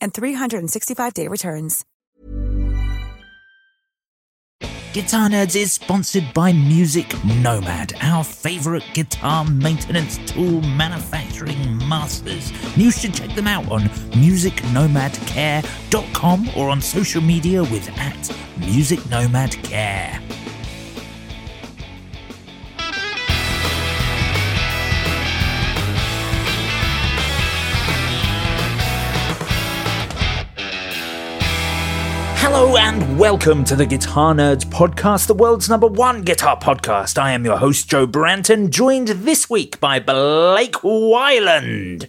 and 365-day returns. Guitar Nerds is sponsored by Music Nomad, our favorite guitar maintenance tool manufacturing masters. You should check them out on musicnomadcare.com or on social media with at Music Hello and welcome to the Guitar Nerds podcast, the world's number one guitar podcast. I am your host, Joe Branton, joined this week by Blake Wyland.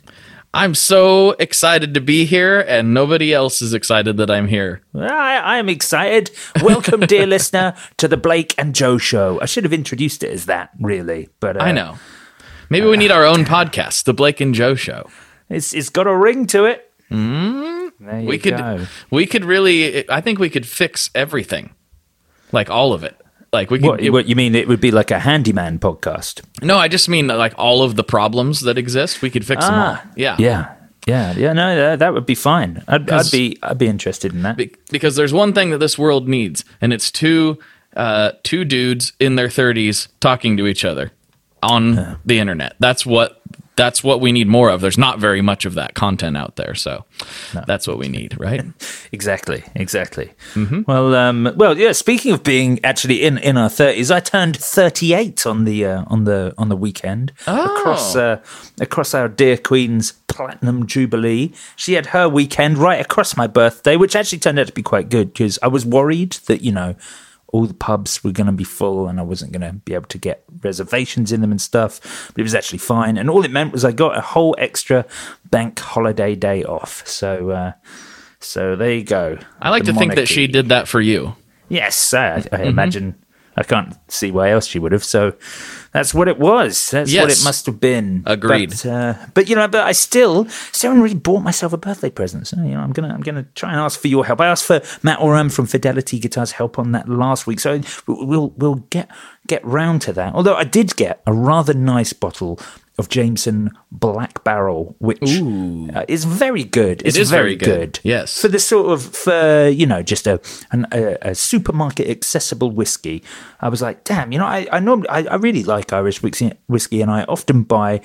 I'm so excited to be here, and nobody else is excited that I'm here. I, am excited. Welcome, dear listener, to the Blake and Joe show. I should have introduced it as that, really, but uh, I know. Maybe we need our own podcast, The Blake and Joe Show. it's it's got a ring to it. Mm, there We could, go. we could really. I think we could fix everything, like all of it. Like we could. What, what you mean? It would be like a handyman podcast. no, I just mean like all of the problems that exist. We could fix them all. Yeah, Ah, yeah, yeah, yeah. No, that, that would be fine. I'd, I'd be I'd be interested in that. Be- because there's one thing that this world needs, and it's two uh, two dudes in their 30s talking to each other on the internet. That's what that's what we need more of. There's not very much of that content out there, so that's what we need, right? Exactly, exactly. Mm-hmm. Well, um, well, yeah. Speaking of being actually in, in our thirties, I turned thirty eight on the uh, on the on the weekend across Oh. uh, across our dear Queen's platinum jubilee. She had her weekend right across my birthday, which actually turned out to be quite good because I was worried that you know all the pubs were going to be full and I wasn't going to be able to get reservations in them and stuff. But it was actually fine, and all it meant was I got a whole extra bank holiday day off. So. Uh, so there you go. I like The to think that she did that for you. Yes, I, I Mm-hmm. imagine. I can't see why else she would have. So that's what it was. That's what it must have been. Agreed. But, uh, but you know, but I still, still haven't really bought myself a birthday present. So you know, I'm gonna, I'm gonna try and ask for your help. I asked for Matt Oram from Fidelity Guitars help on that last week. So we'll, we'll get get round to that. Although I did get a rather nice bottle of Jameson Black Barrel, which uh, is very good. It's is very very good. good. Yes. For the sort of for you know just a an, a, a supermarket accessible whiskey. I was like, damn, you know, I I normally I, I really like Irish whiskey, whiskey, and I often buy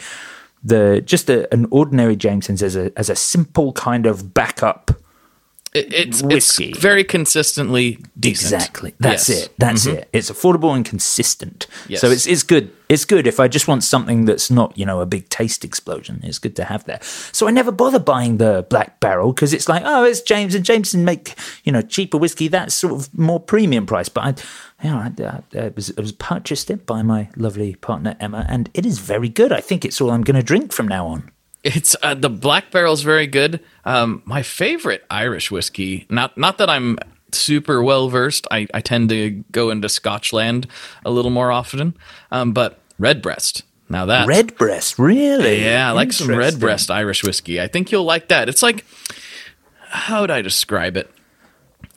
the just a, an ordinary Jameson's as a as a simple kind of backup. It's Whiskey. it's very consistently decent. Exactly. That's Yes. it. That's it. It's affordable and consistent. Yes. So it's it's good. It's good if I just want something that's not, you know, a big taste explosion. It's good to have that. So I never bother buying the Black Barrel because it's like, oh, it's James and Jameson make, you know, cheaper whiskey. That's sort of more premium price. But I, you know, I, I, I was, was purchased it by my lovely partner Emma, and it is very good. I think it's all I'm going to drink from now on. It's uh, the Black Barrel's very good. Um, my favorite Irish whiskey. Not not that I'm super well versed. I, I tend to go into Scotchland a little more often. Um, but Redbreast. Now that Redbreast, really? yeah, I like some Redbreast Irish whiskey. I think you'll like that. It's like how would I describe it?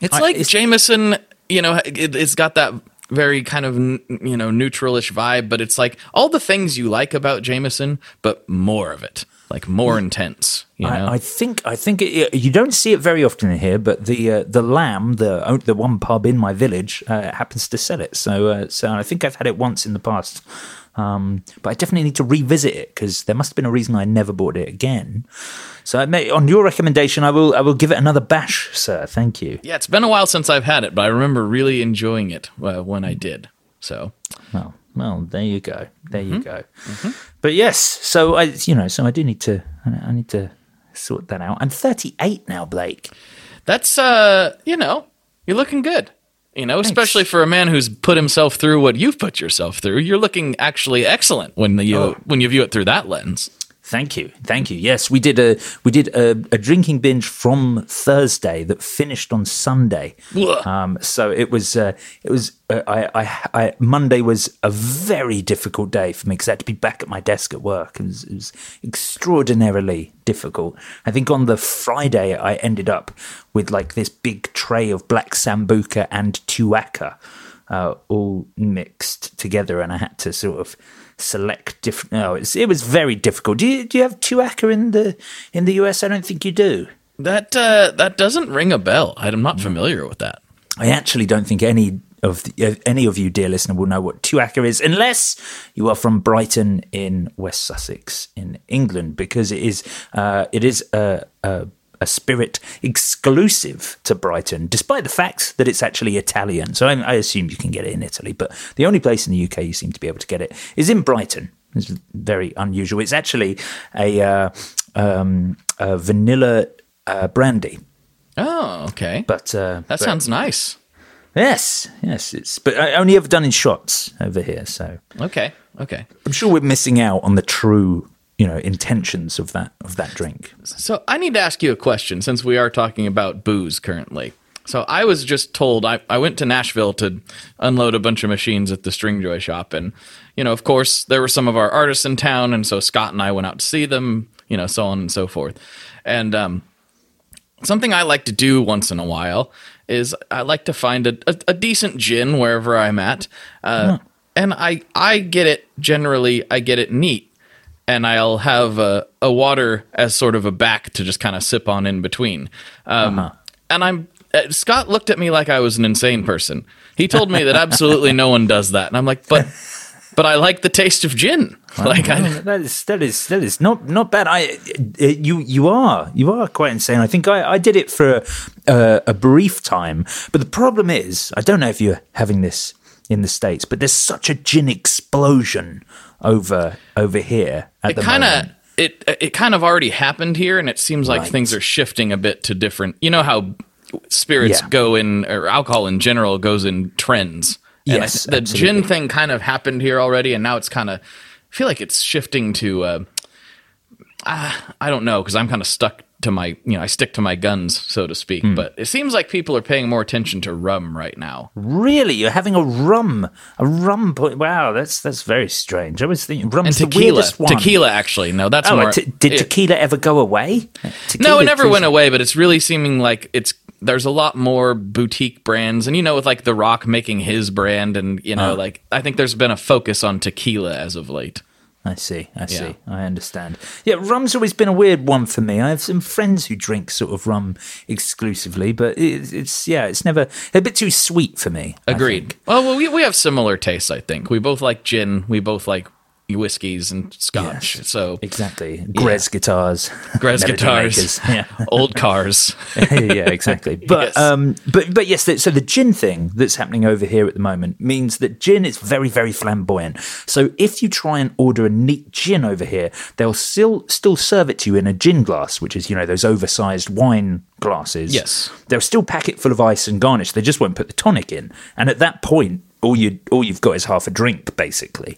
It's I- like it's- Jameson. You know, it, it's got that very kind of you know neutralish vibe, but it's like all the things you like about Jameson, but more of it. Like more intense. You know, I, I think I think it, you don't see it very often in here, but the uh, the Lamb, the the one pub in my village, uh, happens to sell it. So uh, so I think I've had it once in the past, um, but I definitely need to revisit it because there must have been a reason I never bought it again. So I may, on your recommendation, I will I will give it another bash, sir. Thank you. yeah, it's been a while since I've had it, but I remember really enjoying it uh, when I did. So Well, well, there you go, there you go. But yes, so I you know so I do need to I need to sort that out. I'm 38 now, Blake. that's uh, you know, you're looking good. You know, especially for a man who's put himself through what you've put yourself through, you're looking actually excellent when you Oh. when you view it through that lens. Thank you, thank you. Yes, we did a we did a, a drinking binge from Thursday that finished on Sunday. Um, so it was uh, it was uh, I, I I Monday was a very difficult day for me because I had to be back at my desk at work. It was, it was extraordinarily difficult. I think on the Friday I ended up with like this big tray of black sambuca and tuaca. Uh, all mixed together, and I had to sort of select different. No, it's, it was very difficult. Do you do you have tuaca in the in the US? I don't think you do. That uh, that doesn't ring a bell. I'm not familiar with that. I actually don't think any of the, uh, any of you, dear listener, will know what tuaca is unless you are from Brighton in West Sussex in England, because it is uh, it is a, a a spirit exclusive to Brighton, despite the fact that it's actually Italian. So I, I assume you can get it in Italy, but the only place in the UK you seem to be able to get it is in Brighton. It's very unusual. It's actually a, uh, um, a vanilla uh, brandy, Oh, okay. but uh, that but- sounds nice. Yes, yes. It's but I only ever done in shots over here, so Okay, okay. I'm sure we're missing out on the true, you know, intentions of that of that drink. So I need to ask you a question since we are talking about booze currently. So I was just told I, I went to Nashville to unload a bunch of machines at the Stringjoy shop, and you know, of course, there were some of our artists in town, and so Scott and I went out to see them, you know, so on and so forth. And um, something I like to do once in a while is I like to find a, a, a decent gin wherever I'm at, uh, and I I get it generally I get it neat, and I'll have a, a water as sort of a back to just kind of sip on in between. Um, And I'm uh, Scott looked at me like I was an insane person. He told me that absolutely no one does that, and I'm like, but but I like the taste of gin. Like I, that is that is that is not not bad. I uh, you you are you are quite insane. I think I, I did it for a, a brief time, but the problem is I don't know if you're having this in the states, but there's such a gin explosion over over here at it the kind moment. of it it kind of already happened here and it seems like Right. things are shifting a bit to different you know how spirits Yeah. go in or alcohol in general goes in trends And I Yes, th- the absolutely. gin thing kind of happened here already and now it's kind of I feel like it's shifting to uh, ah, I don't know because I'm kind of stuck to my you know I stick to my guns so to speak Hmm. but it seems like people are paying more attention to rum right now Really, you're having a rum, a rum point. Wow, that's that's very strange. I was thinking rum's and the tequila weirdest one. tequila actually no that's Oh, more t- did tequila ever go away? No, it never went away, but it's really seeming like it's there's a lot more boutique brands, and you know, with like The Rock making his brand, and you know, like I think there's been a focus on tequila as of late. I see. I see. Yeah. I understand. Yeah, rum's always been a weird one for me. I have some friends who drink sort of rum exclusively, but it, it's yeah, it's never a bit too sweet for me. Agreed. think. Well, we we have similar tastes, I think. We both like gin. We both like whiskeys and scotch. Yes. So Exactly. Grez guitars. Grez guitars. Yeah. old cars. yeah, exactly. But Yes. um, but but yes. So the gin thing that's happening over here at the moment means that gin is very very flamboyant. So if you try and order a neat gin over here, they'll still still serve it to you in a gin glass, which is you know those oversized wine glasses. Yes. they'll still pack it full of ice and garnish. They just won't put the tonic in. And at that point, all you all you've got is half a drink basically.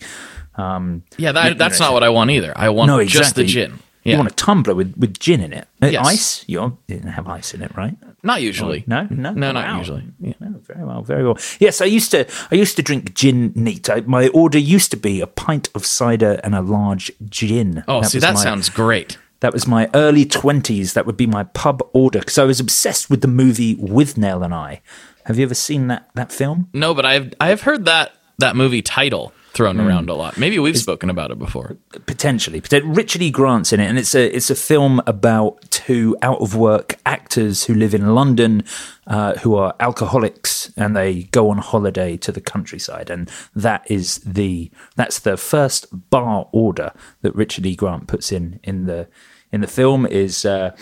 Um, Yeah, that, you that's know, not what I want either. I want no, just the exactly. gin. You want a tumbler with, with gin in it. Uh, Yes. Ice? You don't- didn't have ice in it, right? not usually. No, no, no, not Wow. usually. Yeah. No, very well, very well. Yes, I used to. I used to drink gin neat. I, my order used to be a pint of cider and a large gin. Oh, see, that my- sounds great. That was my early twenties. That would be my pub order because I was obsessed with the movie Withnail and I. Have you ever seen that that film? No, but I've I've heard that that movie title. Thrown around a lot. Maybe we've spoken about it before. potentially. Richard E. Grant's in it, and it's a it's a film about two out of work actors who live in London, uh, who are alcoholics, and they go on holiday to the countryside, and that is the that's the first bar order that Richard E. Grant puts in in the in the film is. Uh,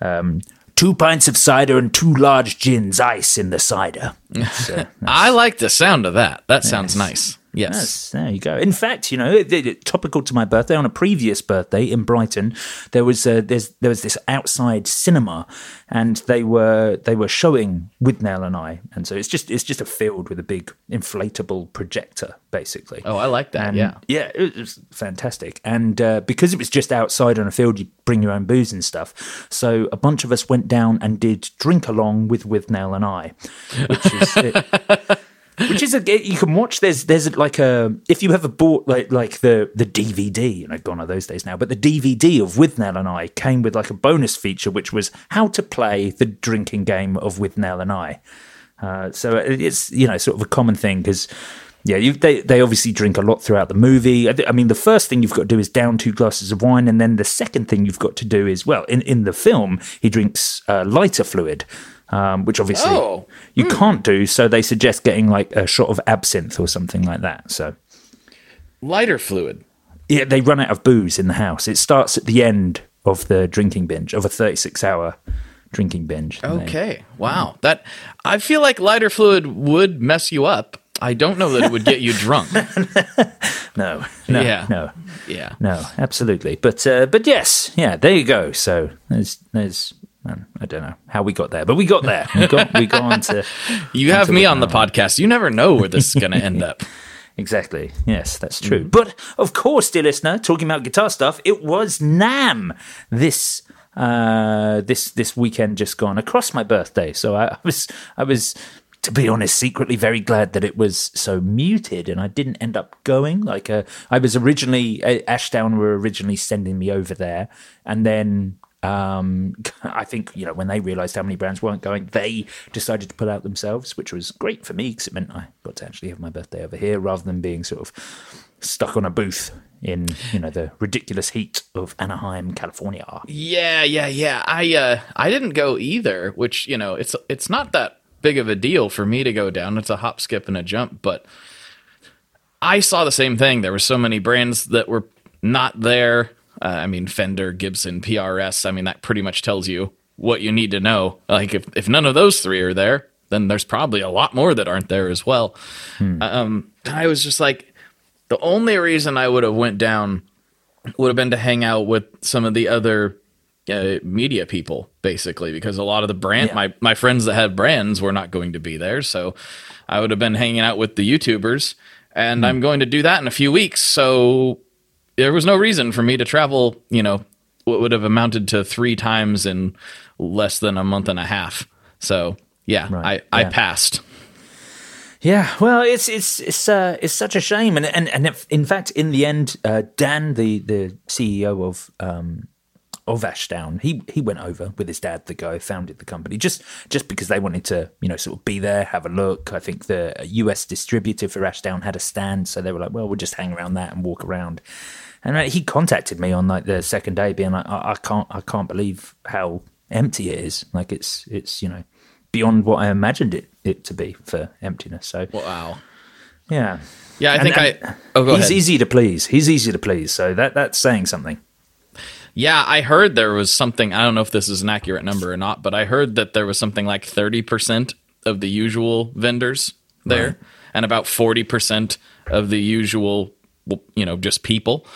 um, Two pints of cider and two large gins, ice in the cider. It's, uh, I like the sound of that. That sounds nice. Yes. Yes, there you go. In fact, you know, it, it- it- topical to my birthday, on a previous birthday in Brighton, there was uh, there's there was this outside cinema, and they were they were showing Withnail and I, and so it's just it's just a field with a big inflatable projector, basically. Oh, I like that. And yeah. yeah, it was fantastic. And uh, because it was just outside on a field, you bring your own booze and stuff. So a bunch of us went down and did drink along with Withnail and I, which is. which is a you can watch there's there's like a if you ever bought like like the the dvd you know gone are those days now but the dvd of Withnail and i came with like a bonus feature which was how to play the drinking game of Withnail and i uh, so it's you know sort of a common thing because yeah, you, they they obviously drink a lot throughout the movie. I, th- I mean, the first thing you've got to do is down two glasses of wine, and then the second thing you've got to do is well, in in the film, he drinks uh, lighter fluid, um, which obviously Oh. you can't do. So they suggest getting like a shot of absinthe or something like that. So Lighter fluid. yeah, they run out of booze in the house. It starts at the end of the drinking binge of a thirty-six hour drinking binge. And they- Okay. Wow. That I feel like lighter fluid would mess you up. I don't know that it would get you drunk. No, no, Yeah. no. Yeah. No, absolutely. But uh, but yes, yeah, there you go. So there's there's um, I don't know how we got there, but we got there. We got we got on to You have me on the podcast. You never know where this is going to end up. Exactly. Yes, that's true. But of course, dear listener, talking about guitar stuff, it was NAMM this uh this this weekend just gone across my birthday. So I, I was I was to be honest, secretly very glad that it was so muted and I didn't end up going. Like, uh, I was originally, uh, Ashdown were originally sending me over there. And then um, I think, you know, when they realized how many brands weren't going, they decided to pull out themselves, which was great for me because it meant I got to actually have my birthday over here rather than being sort of stuck on a booth in, you know, the ridiculous heat of Anaheim, California. Yeah, yeah, yeah. I uh I didn't go either, which, you know, it's it's not that big of a deal for me to go down. It's a hop, skip and a jump, but I saw the same thing. There were so many brands that were not there. Uh, I mean, Fender, Gibson, PRS. I mean, that pretty much tells you what you need to know. Like, if, if none of those three are there, then there's probably a lot more that aren't there as well. Um, I was just like, the only reason I would have went down would have been to hang out with some of the other uh, media people, basically, because a lot of the brand, Yeah. my my friends that had brands were not going to be there, so I would have been hanging out with the YouTubers, and I'm going to do that in a few weeks. So there was no reason for me to travel. You know, what would have amounted to three times in less than a month and a half. So yeah, Right, I I passed. Yeah, well, it's it's it's uh, it's such a shame, and and and if, in fact, in the end, uh, Dan, the the CEO of um, of Ashdown, he he went over with his dad, the guy who founded the company, just just because they wanted to, you know, sort of be there, have a look. I think the US distributor for Ashdown had a stand, so they were like, well, we'll just hang around that and walk around. And he contacted me on like the second day, being like, I, I can't I can't believe how empty it is. Like it's it's you know beyond what I imagined it it to be for emptiness. So Wow. yeah. Yeah, I And- think and I. Oh, he's ahead. easy to please. He's easy to please. So that that's saying something. Yeah, I heard there was something. I don't know if this is an accurate number or not, but I heard that there was something like 30% of the usual vendors there and about 40% of the usual, you know, just people.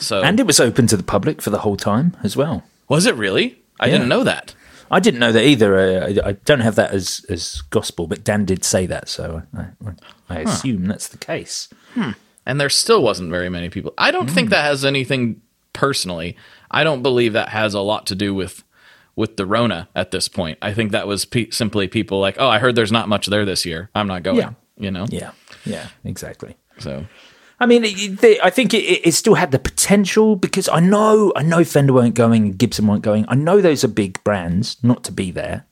So, And it was open to the public for the whole time as well. was it really? I Yeah. didn't know that. I didn't know that either. I, I don't have that as as gospel, but Dan did say that, so I, I, assume that's the case. Hmm. And there still wasn't very many people. I don't think hmm. that has anything personally. I don't believe that has a lot to do with with the Rona at this point. I think that was pe- simply people like, "Oh, I heard there's not much there this year. I'm not going." Yeah. You know. Yeah, yeah, exactly. So I mean, I think it it still had the potential because I know, I know Fender weren't going, Gibson weren't going. I know those are big brands not to be there,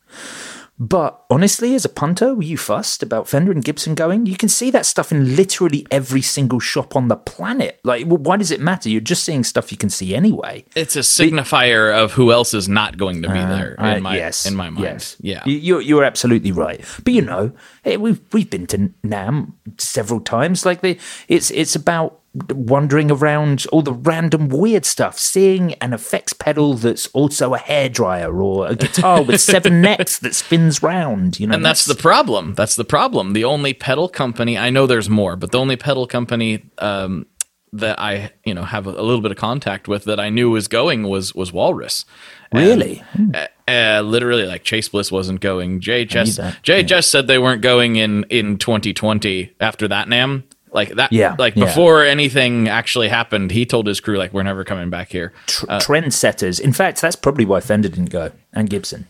But honestly, as a punter, were you fussed about Fender and Gibson going? You can see that stuff in literally every single shop on the planet. Like, well, why does it matter? You're just seeing stuff you can see anyway. It's a signifier of who else is not going to be there in Uh, my yes, in my mind. Yes. Yeah. You- You're, you're absolutely right. But you know, eh, we've we've been to NAMM several times. Like the, it's it's about wandering around all the random weird stuff, seeing an effects pedal that's also a hairdryer or a guitar with seven necks that spins round. You know, and that's the problem. That's the problem. The only pedal company I know there's more, but the only pedal company um, that I you know have a, a little bit of contact with that I knew was going was was Walrus. And, Really? uh, uh, literally, like Chase Bliss wasn't going. JHS that. JHS said they weren't going in in 2020 after that NAMM. Like that, Yeah, Like yeah. before anything actually happened, he told his crew like, "We're never coming back here." tr- trendsetters. In fact, that's probably why Fender didn't go and Gibson.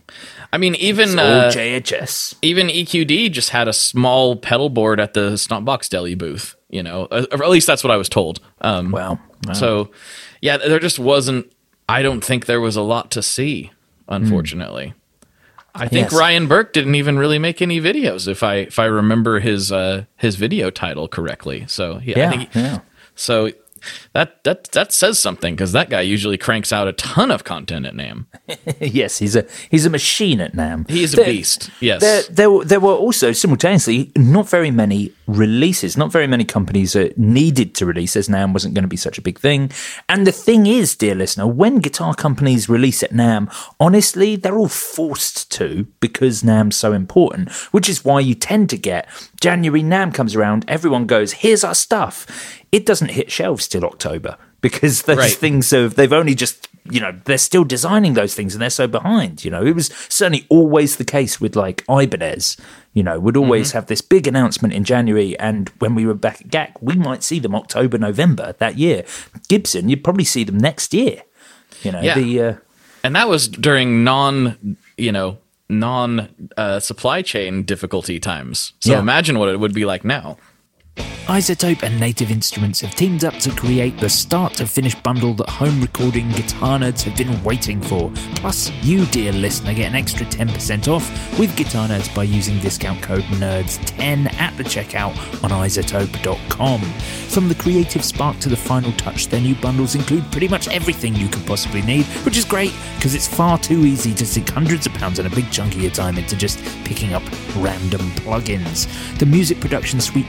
I mean, even uh, JHS. even EQD just had a small pedal board at the Stompbox Deli booth. You know, Uh, or at least that's what I was told. Um, Wow. Wow. So, yeah, there just wasn't. I don't think there was a lot to see, unfortunately. I think Yes. Ryan Burke didn't even really make any videos, if I if I remember his uh, his video title correctly. So yeah, I Yeah, think yeah. so that that that says something because that guy usually cranks out a ton of content at NAMM. yes, he's a he's a machine at NAMM. He is a beast. Yes. There, there, there were also simultaneously not very many releases, not very many companies that needed to release as NAMM wasn't going to be such a big thing. And the thing is, dear listener, when guitar companies release at NAMM, honestly, they're all forced to because NAMM's so important, which is why you tend to get January NAMM comes around, everyone goes, here's our stuff. It doesn't hit shelves till October because those Right. things have, they've only just you know they're still designing those things and they're so behind you know it was certainly always the case with like ibanez you know would always have this big announcement in january and when we were back at GAK we might see them october november that year gibson you'd probably see them next year you know Yeah. the uh, and that was during non you know non uh, supply chain difficulty times so Yeah. imagine what it would be like now iZotope and Native Instruments have teamed up to create the start to finish bundle that home recording guitar nerds have been waiting for. Plus, you, dear listener, get an extra 10% off with Guitar Nerds by using discount code NERDS10 at the checkout on izotope.com. From the creative spark to the final touch, their new bundles include pretty much everything you could possibly need, which is great because it's far too easy to sink hundreds of pounds and a big chunk of your time into just picking up random plugins. The Music Production Suite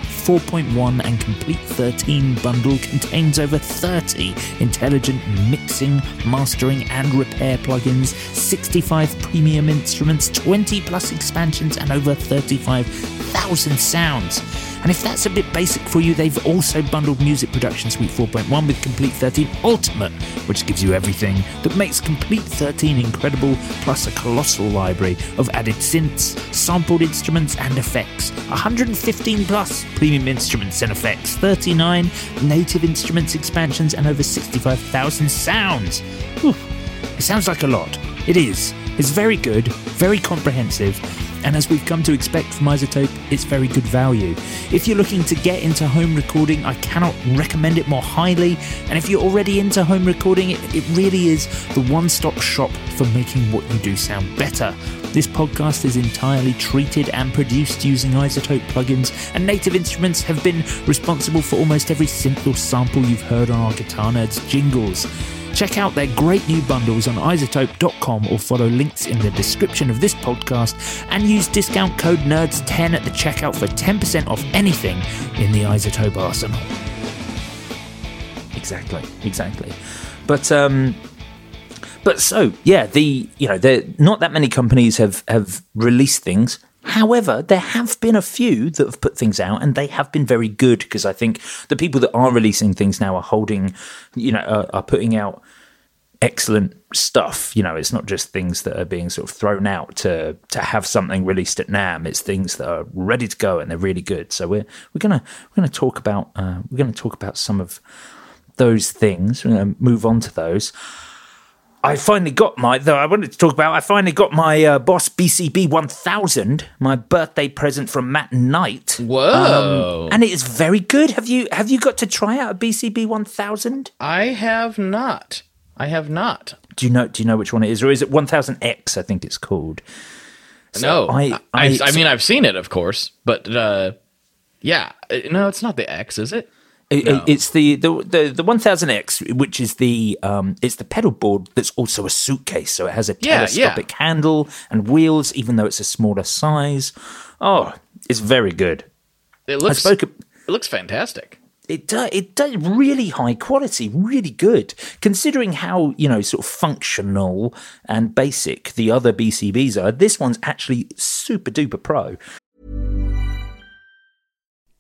4.1 and Complete 13 bundle contains over 30 intelligent mixing, mastering, and repair plugins, 65 premium instruments, 20 plus expansions, and over 35,000 sounds. And if that's a bit basic for you, they've also bundled Music Production Suite 4.1 with Complete 13 Ultimate, which gives you everything that makes Complete 13 incredible, plus a colossal library of added synths, sampled instruments, and effects. 115 plus premium instruments and effects, 39 native instruments expansions, and over 65,000 sounds. Whew. It sounds like a lot. It is. It's very good, very comprehensive, and as we've come to expect from iZotope, it's very good value. If you're looking to get into home recording, I cannot recommend it more highly. And if you're already into home recording, it, it really is the one stop shop for making what you do sound better. This podcast is entirely treated and produced using iZotope plugins, and Native Instruments have been responsible for almost every or sample you've heard on our Guitar Nerds jingles. Check out their great new bundles on izotope.com or follow links in the description of this podcast and use discount code NERDS10 at the checkout for 10% off anything in the iZotope arsenal. exactly exactly but um but so yeah the you know there not that many companies have have released things however there have been a few that have put things out and they have been very good because i think the people that are releasing things now are holding you know are, are putting out excellent stuff you know it's not just things that are being sort of thrown out to to have something released at NAMM it's things that are ready to go and they're really good so we're we're gonna we're gonna talk about uh, we're gonna talk about some of those things. We're to move on to those. I finally got my, though I wanted to talk about, I finally got my uh, Boss BCB 1000, my birthday present from Matt Knight. Whoa. Um, and it is very good. Have you have you got to try out a BCB 1000? I have not. I have not. Do you know do you know which one it is or is it 1000X I think it's called. no, I- I, I- I, mean, I've seen it, of course, but uh, yeah, uh, no, it's not the X, is it? It- No. It's the the the, the 1000X, which is the um, it's the pedal board that's also a suitcase. So it has a Yeah, yeah. telescopic handle and wheels, even though it's a smaller size. Oh, it's very good. It looks, spoke- it looks fantastic. It does. It does really high quality, really good. Considering how you know sort of functional and basic the other BCBs are, this one's actually super duper pro.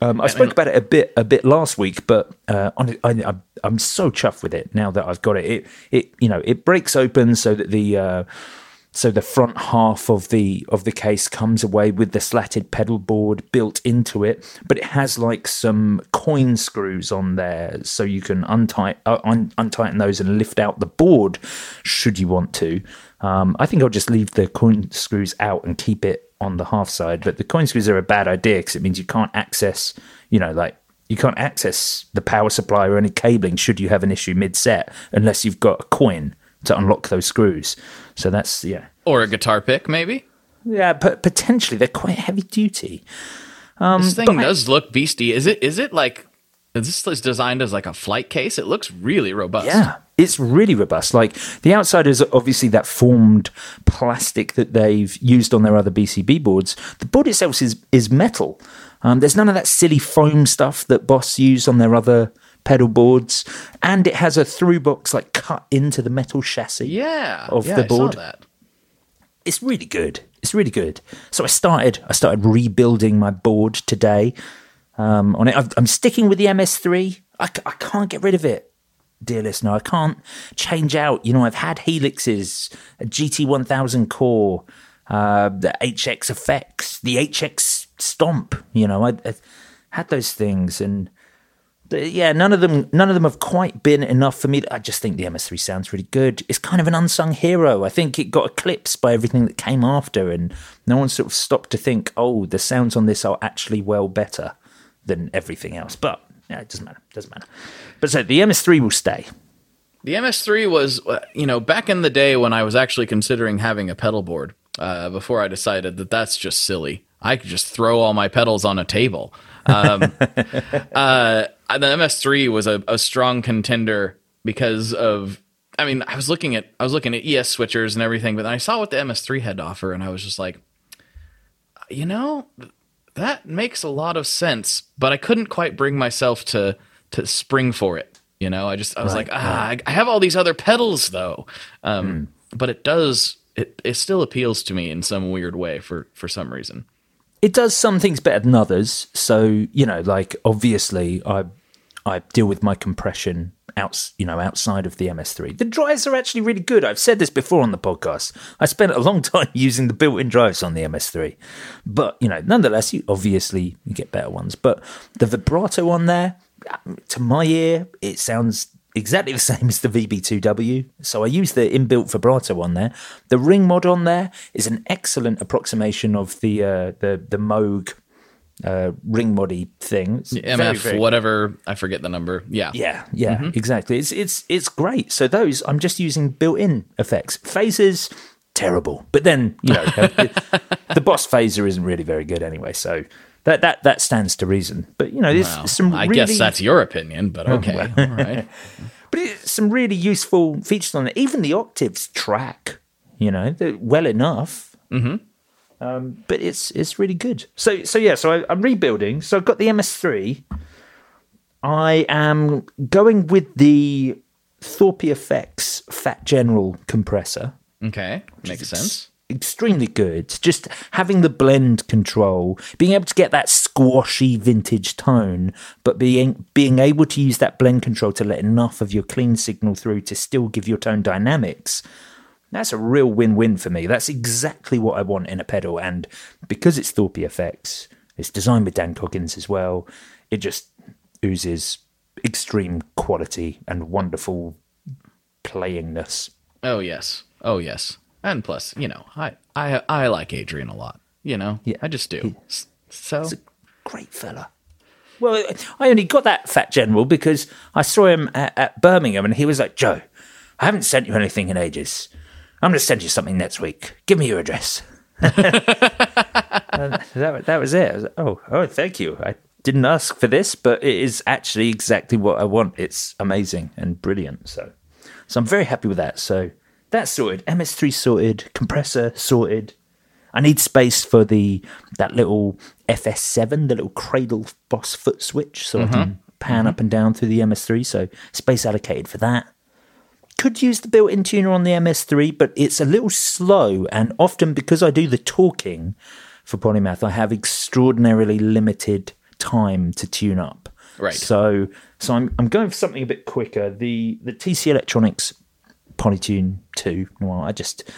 Um, I spoke about it a bit a bit last week, but uh, I, I'm I'm so chuffed with it now that I've got it. It it you know it breaks open so that the uh, so the front half of the of the case comes away with the slatted pedal board built into it, but it has like some coin screws on there, so you can untie uh, un, untighten those and lift out the board should you want to. Um, I think I'll just leave the coin screws out and keep it on the half side, but the coin screws are a bad idea because it means you can't access, you know, like you can't access the power supply or any cabling should you have an issue mid set unless you've got a coin to unlock those screws. So that's yeah, Or a guitar pick, maybe. yeah, but potentially they're quite heavy duty. Um, this thing but I- does look beastie. Is it? Is it like? Is this designed as like a flight case? It looks really robust. Yeah, it's really robust. Like the outside is obviously that formed plastic that they've used on their other BCB boards. The board itself is is metal. Um, there's none of that silly foam stuff that Boss used on their other pedal boards, and it has a through box like cut into the metal chassis. Yeah. Of yeah, the I saw board. that. it's really good. It's really good. So I started. I started rebuilding my board today. Um, on it, I've, I'm sticking with the MS3. I, c- I can't get rid of it, dear listener. I can't change out. You know, I've had Helixes, a GT1000 core, uh, the HX effects, the HX Stomp. You know, I, I had those things, and yeah, none of them, none of them have quite been enough for me. I just think the MS3 sounds really good. It's kind of an unsung hero. I think it got eclipsed by everything that came after, and no one sort of stopped to think, oh, the sounds on this are actually well better than everything else. But yeah, it doesn't matter. Doesn't matter. But so the MS3 will stay. The MS3 was, uh, you know, back in the day when I was actually considering having a pedal board. Uh, before I decided that that's just silly. I could just throw all my pedals on a table. Um, uh, the MS3 was a, a strong contender because of. I mean, I was looking at I was looking at ES switchers and everything, but then I saw what the MS3 had to offer, and I was just like, you know, that makes a lot of sense, but I couldn't quite bring myself to to spring for it. You know, I just I was like, ah, I- I have all these other pedals though, um, but it does it it still appeals to me in some weird way for for some reason. it does some things better than others. So you know, like obviously, I I deal with my compression outs you know outside of the MS3. The drives are actually really good. I've said this before on the podcast. I spent a long time using the built-in drives on the MS3, but you know, nonetheless, you obviously you get better ones. But the vibrato on there, to my ear, it sounds exactly the same as the VB2W. So I use the inbuilt vibrato on there. The ring mod on there is an excellent approximation of the uh, the the Moog uh, ring moddy thing. It's MF very, very- whatever I forget the number. Yeah, Yeah, yeah, exactly. It's it's it's great. So those I'm just using built-in effects. Phasers terrible, but then you know the boss phaser isn't really very good anyway. So. That, that that stands to reason, but you know, there's Well, some. I really, guess that's your opinion, but okay, all right. But it's some really useful features on it. Even the octaves track, you know, well enough. Mm-hmm. Um, but it's it's really good. So so yeah. So I, I'm rebuilding. So I've got the MS3. I am going with the ThorpyFX Fat General compressor Okay, makes sense. Extremely good. Just having the blend control, being able to get that squashy vintage tone, but being being able to use that blend control to let enough of your clean signal through to still give your tone dynamics. That's a real win-win for me. That's exactly what I want in a pedal, and because it's ThorpyFX, it's designed with Dan Coggins as well. It just oozes extreme quality and wonderful playingness. Oh yes, oh yes, and plus, you know, I I I like Adrian a lot. You know, Yeah. I just do. S- So great fella. Well, I only got that fat general because I saw him at, at Birmingham and he was like, Joe, I haven't sent you anything in ages. I'm going to send you something next week. Give me your address. And that, that was it. Was like, oh, oh, thank you. I didn't ask for this, but it is actually exactly what I want. It's amazing and brilliant. So, so I'm very happy with that. So that's sorted. MS3 sorted. Compressor sorted. I need space for the that little FS7, the little cradle boss foot switch, so I can mm-hmm. pan mm-hmm. up and down through the MS3. So space allocated for that. Could use the built-in tuner on the MS3, but it's a little slow, and often because I do the talking for Polymath, I have extraordinarily limited time to tune up. Right. So, so I'm I'm going for something a bit quicker. The the TC Electronics Polytune Two. Well, I just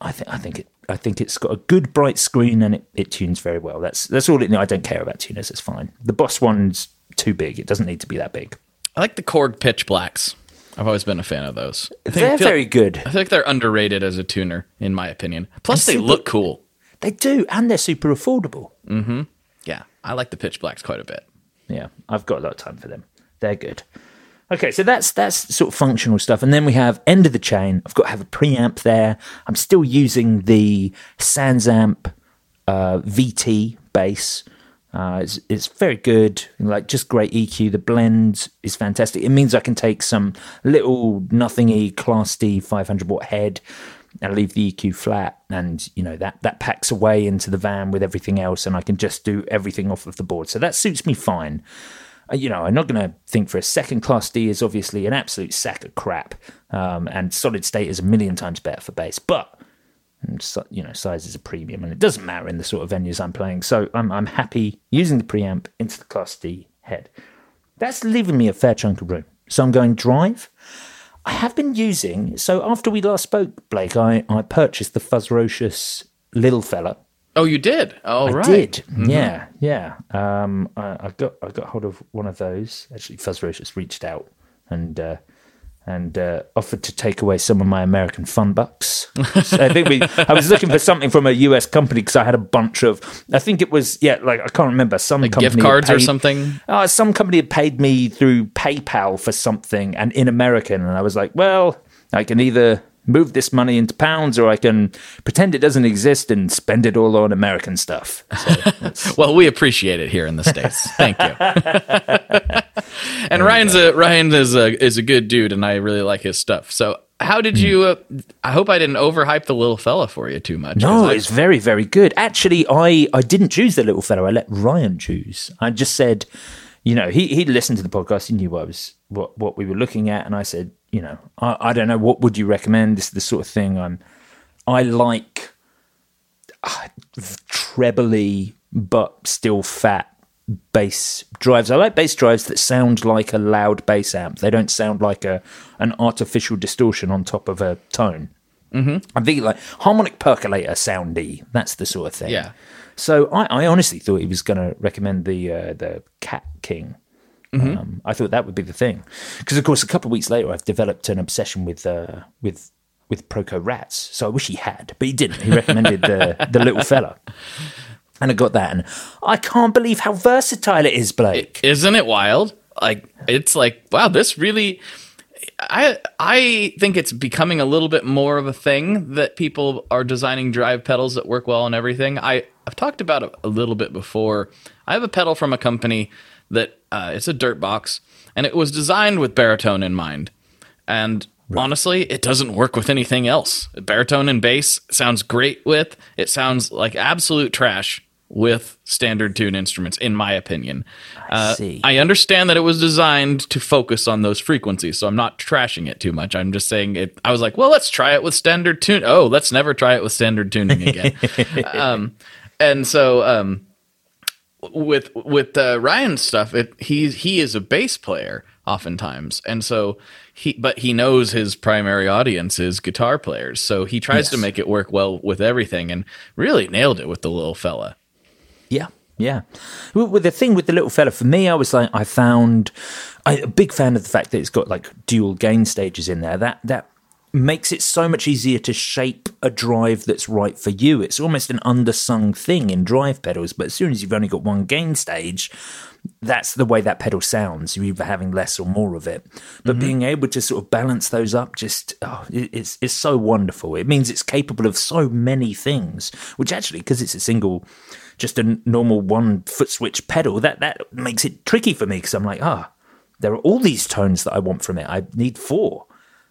I think I think it I think it's got a good bright screen and it, it tunes very well. That's that's all it. I don't care about tuners. It's fine. The boss one's too big. It doesn't need to be that big. I like the Korg pitch blacks. I've always been a fan of those. They're feel- very good. I think they're underrated as a tuner, in my opinion. Plus, And they super- look cool. They do, and they're super affordable. Mm-hmm. Yeah, I like the pitch blacks quite a bit. Yeah, I've got a lot of time for them. They're good. Okay, so that's that's sort of functional stuff, and then we have end of the chain. I've got to have a preamp there. I'm still using the Sansamp uh, VT bass. Uh, it's, it's very good, like just great EQ. The blend is fantastic. It means I can take some little nothingy Class D 500 watt head and leave the EQ flat, and you know that that packs away into the van with everything else, and I can just do everything off of the board. So that suits me fine. Uh, You know, I'm not going to think for a second. Class D is obviously an absolute sack of crap, um, and solid state is a million times better for bass, but and so, you know, size is a premium, and it doesn't matter in the sort of venues I'm playing. So I'm I'm happy using the preamp into the Class D head. That's leaving me a fair chunk of room. So I'm going drive. I have been using. So after we last spoke, Blake, I I purchased the Fuzzrocious little fella. Oh, you did? Oh, I right. did. Yeah, yeah. Um, I, I got I got hold of one of those. Actually, Fuzzrocious reached out and uh, and uh, offered to take away some of my American fun bucks. so I think we. I was looking for something from a US company because I had a bunch of. I think it was yeah, like I can't remember some Like company gift cards or something? Oh, some company had paid me through PayPal for something, and in American, and I was like, well, I can either move this money into pounds or I can pretend it doesn't exist and spend it all on American stuff. So Well, we appreciate it here in the states. Thank you. and Ryan's a Ryan is a is a good dude, and I really like his stuff. So, how did you? Uh, I hope I didn't overhype the little fella for you too much. no, I- it's very, very good. Actually, I, I didn't choose the little fella. I let Ryan choose. I just said, you know, he he listened to the podcast. He knew what I was what what we were looking at, and I said, you know, I, I don't know what would you recommend. This is the sort of thing I'm. I like uh, trebly but still fat bass drives. I like bass drives that sound like a loud bass amp. They don't sound like a an artificial distortion on top of a tone. Mm-hmm. I think like harmonic percolator soundy. That's the sort of thing. Yeah. So I, I honestly thought he was going to recommend the uh, the Cat King. Um, I thought that would be the thing, because of course a couple of weeks later I've developed an obsession with uh, with with Proco Rats. So I wish he had, but he didn't. He recommended the the little fella, and I got that, and I can't believe how versatile it is, Blake. Isn't it wild? Like it's like wow, this really. I I think it's becoming a little bit more of a thing that people are designing drive pedals that work well and everything. I I've talked about it a little bit before. I have a pedal from a company that uh, it's a dirt box and it was designed with baritone in mind. And honestly, it doesn't work with anything else. Baritone and bass sounds great with. It sounds like absolute trash with standard tune instruments, in my opinion. Uh, see. I understand that it was designed to focus on those frequencies, so I'm not trashing it too much. I'm just saying it. I was like, well, let's try it with standard tune. Oh, let's never try it with standard tuning again. um, and so um, with with uh, Ryan's stuff, it he he is a bass player oftentimes, and so he but he knows his primary audience is guitar players, so he tries to make it work well with everything, and really nailed it with the little fella. Yeah, yeah. Well, With the thing with the little fella, for me, I was like, I found I, a big fan of the fact that it's got like dual gain stages in there. That that makes it so much easier to shape a drive that's right for you. It's almost an undersung thing in drive pedals, but as soon as you've only got one gain stage, that's the way that pedal sounds. You're either having less or more of it. But being able to sort of balance those up just oh, it's it's so wonderful. It means it's capable of so many things, which actually, because it's a single, just a normal one foot switch pedal, that that makes it tricky for me because I'm like, ah, there are all these tones that I want from it. I need four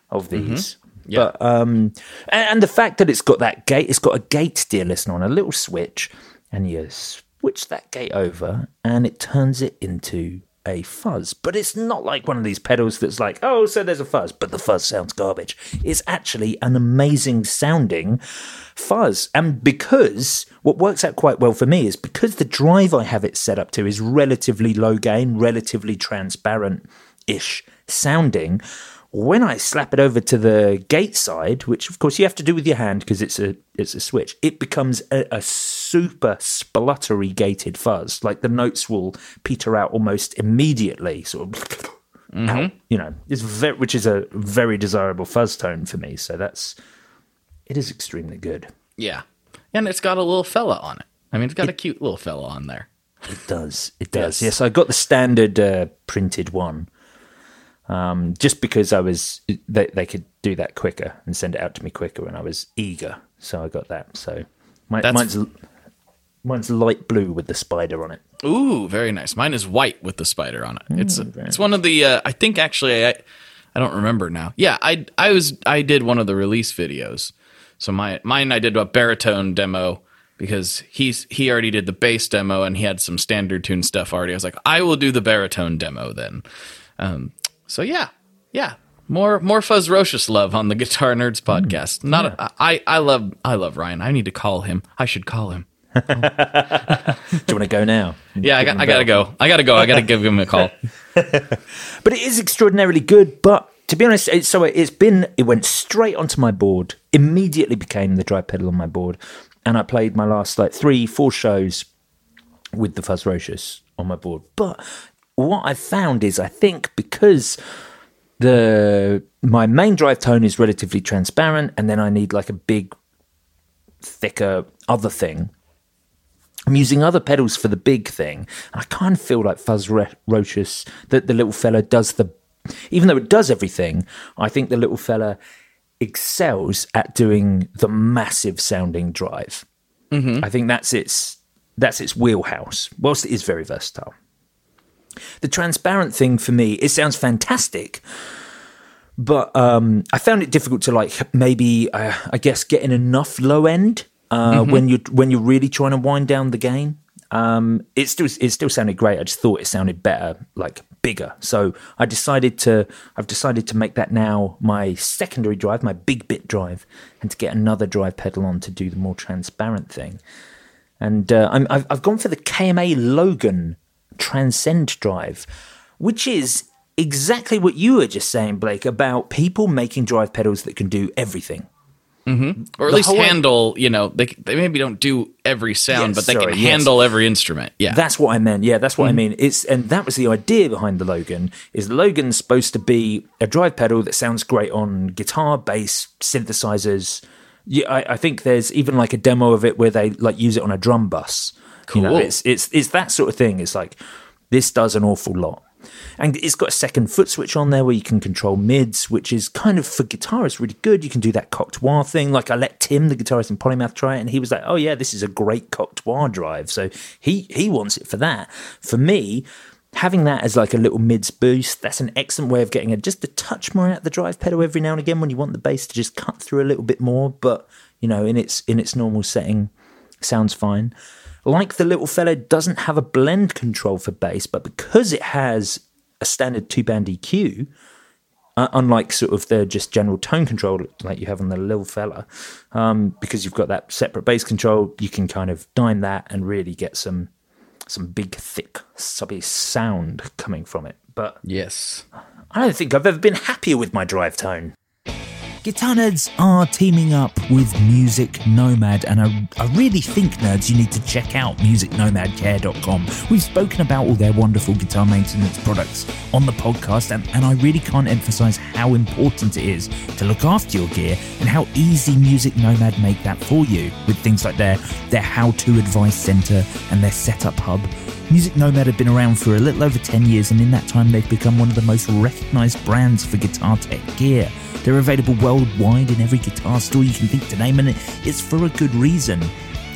of these. But um, and, and the fact that it's got that gate, it's got a gate, dear listener, on a little switch, and you switch that gate over, and it turns it into a fuzz. But it's not like one of these pedals that's like, oh, so there's a fuzz, but the fuzz sounds garbage. It's actually an amazing sounding fuzz, and because what works out quite well for me is because the drive I have it set up to is relatively low gain, relatively transparent ish sounding when I slap it over to the gate side, which of course you have to do with your hand because it's a it's a switch, it becomes a, a super spluttery gated fuzz. Like the notes will peter out almost immediately, sort of. out, you know, it's very, which is a very desirable fuzz tone for me. So that's it is extremely good. Yeah, and it's got a little fella on it. I mean, it's got a cute little fella on there. It does. It does. Yes. Yes, I got the standard uh, printed one. Um, just because I was, they, they could do that quicker and send it out to me quicker, and I was eager, so I got that. So my, mine's mine's light blue with the spider on it. Ooh, very nice. Mine is white with the spider on it. It's it's one of the. Uh, I think actually, I I don't remember now. Yeah, I I was I did one of the release videos. So my mine I did a baritone demo because he's he already did the bass demo and he had some standard tune stuff already. I was like, I will do the baritone demo then. Um, so yeah, yeah. More more Fuzzrocious love on the Guitar Nerds hmm. podcast. Not a, I I love I love Ryan. I need to call him. I should call him. Do you want to go now? Yeah, I got I gotta go. I gotta go. I gotta give him a call. But it is extraordinarily good. But to be honest, it, so it's been it went straight onto my board. Immediately became the dry pedal on my board, and I played my last like three, four shows with the Fuzzrocious on my board. But what I've found is, I think because the my main drive tone is relatively transparent, and then I need like a big, thicker other thing. I'm using other pedals for the big thing. And I kind of feel like Fuzz Ro- Rocious, that the little fella does the, even though it does everything, I think the little fella excels at doing the massive sounding drive. Mm-hmm. I think that's its that's its wheelhouse. Whilst it is very versatile, the transparent thing for me, it sounds fantastic, but um, I found it difficult to like maybe uh, I guess getting enough low end uh, when you when you're really trying to wind down the gain. Um, it still it still sounded great. I just thought it sounded better, like bigger. So I decided to I've decided to make that now my secondary drive, my big bit drive, and to get another drive pedal on to do the more transparent thing. And uh, I'm, I've I've gone for the KMA Logan Transcend drive, which is exactly what you were just saying, Blake, about people making drive pedals that can do everything. Mm-hmm. or at The least whole- handle. You know, they they maybe don't do every sound, Yes, but they sorry, can yes. handle every instrument. Yeah, That's what I meant. Yeah, that's what I mm-hmm. mean. It's and that was the idea behind the Logan. Is the Logan's supposed to be a drive pedal that sounds great on guitar, bass, synthesizers. Yeah, I, I think there's even like a demo of it where they like use it on a drum bus. You know, it's it's it's that sort of thing. It's like this does an awful lot. And it's got a second foot switch on there where you can control mids, which is kind of for guitarists really good. You can do that cocked coctoir thing. Like I let Tim, the guitarist in Polymath, try it, and he was like, "Oh yeah, this is a great cocked coctoir drive." So he he wants it for that. For me, having that as like a little mids boost, that's an excellent way of getting a just a touch more out of the drive pedal every now and again when you want the bass to just cut through a little bit more. But you know, in its in its normal setting, sounds fine. Like the little fella doesn't have a blend control for bass, but because it has a standard two band EQ, uh, unlike sort of the just general tone control like you have on the little fella, um, because you've got that separate bass control, you can kind of dime that and really get some some big, thick, subby sound coming from it. But yes. I don't think I've ever been happier with my drive tone. Guitar Nerds are teaming up with Music Nomad, and I, I really think, nerds, you need to check out musicnomadcare.com. We've spoken about all their wonderful guitar maintenance products on the podcast, and, and I really can't emphasize how important it is to look after your gear and how easy Music Nomad make that for you with things like their, their how to advice center and their setup hub. Music Nomad have been around for a little over 10 years, and in that time, they've become one of the most recognized brands for guitar tech gear. They're available worldwide in every guitar store you can think to name, and it's for a good reason.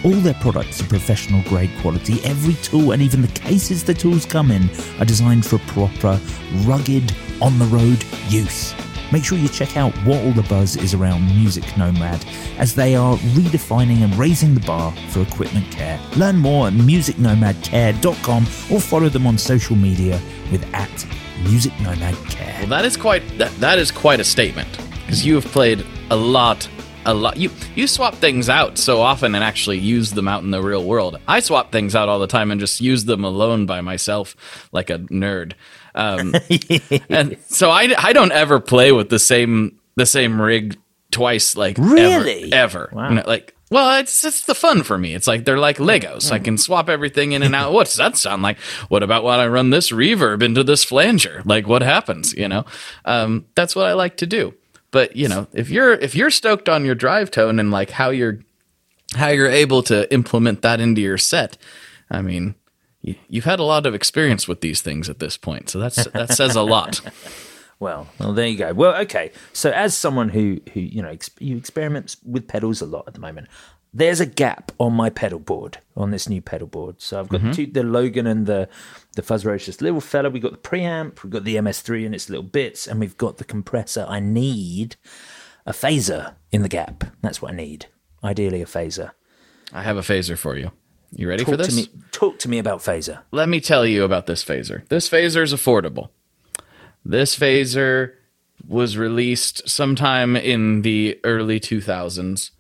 All their products are professional grade quality. Every tool and even the cases the tools come in are designed for proper, rugged, on the road use. Make sure you check out what all the buzz is around Music Nomad as they are redefining and raising the bar for equipment care. Learn more at musicnomadcare.com or follow them on social media with at Music Nomad Care. Well, that is quite that, that is quite a statement because you have played a lot, a lot. You you swap things out so often and actually use them out in the real world. I swap things out all the time and just use them alone by myself like a nerd. Um, and so I I don't ever play with the same the same rig twice like ever- Really? ever. You know, like. Well, it's it's the fun for me. It's like they're like Legos. I can swap everything in and out. What's that sound like? What about when I run this reverb into this flanger? Like what happens? You know, um, that's what I like to do. But you know, if you're if you're stoked on your drive tone and like how you're how you're able to implement that into your set, I mean, you, you've had a lot of experience with these things at this point, so that's that says a lot. Well, well, there you go. Well, okay. So, as someone who who you know ex- you experiments with pedals a lot at the moment, there's a gap on my pedal board on this new pedal board. So I've got Mm-hmm. two, the Logan and the the Fuzzrocious little fella. We've got the preamp, we've got the MS3 and its little bits, and we've got the compressor. I need a phaser in the gap. That's what I need. Ideally, a phaser. I have a phaser for you. You ready Talk for this? to me. Talk to me about phaser. let me tell you about this phaser. This phaser is affordable. This phaser was released sometime in the early 2000s.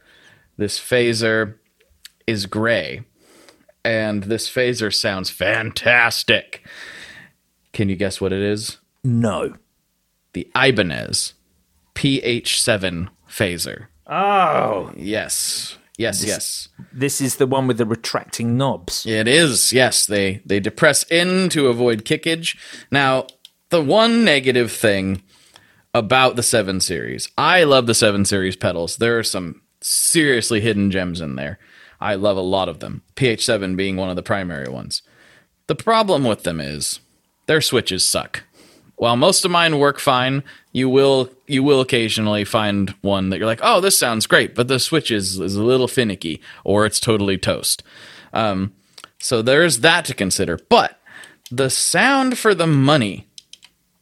This phaser is gray, and this phaser sounds fantastic. Can you guess what it is? No. The Ibanez PH7 phaser. Oh, Yes. Yes, yes. this is the one with the retracting knobs. It is, yes. They they depress in to avoid kickage. Now, the one negative thing about the 7 series, I love the 7 series pedals. There are some seriously hidden gems in there. I love a lot of them. PH7 being one of the primary ones. The problem with them is their switches suck. While most of mine work fine, you will you will occasionally find one that you're like, oh, this sounds great, but the switch is, is a little finicky, or it's totally toast. Um, so there's that to consider. But the sound for the money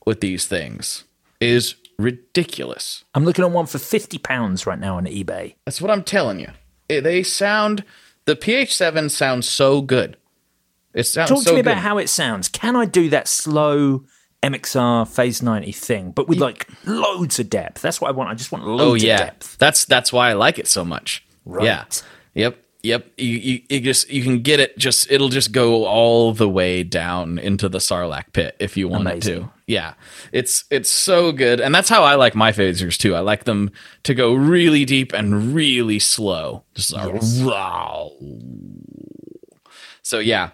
with these things is ridiculous. I'm looking at one for fifty pounds right now on eBay. That's what I'm telling you. Eh, they sound the PH7 sounds so good. It sounds so good. Talk so to me good. about how it sounds. Can I do that slow MXR Phase 90 thing, but with like loads of depth? That's what I want. I just want oh, loads Oh of depth. that's that's why I like it so much. Right. Yeah. Yep. Yep. You, you you just you can get it. Just it'll just go all the way down into the Sarlacc pit if you want it to. Yeah. It's it's so good, and that's how I like my phasers too. I like them to go really deep and really slow. Just wow. So yeah,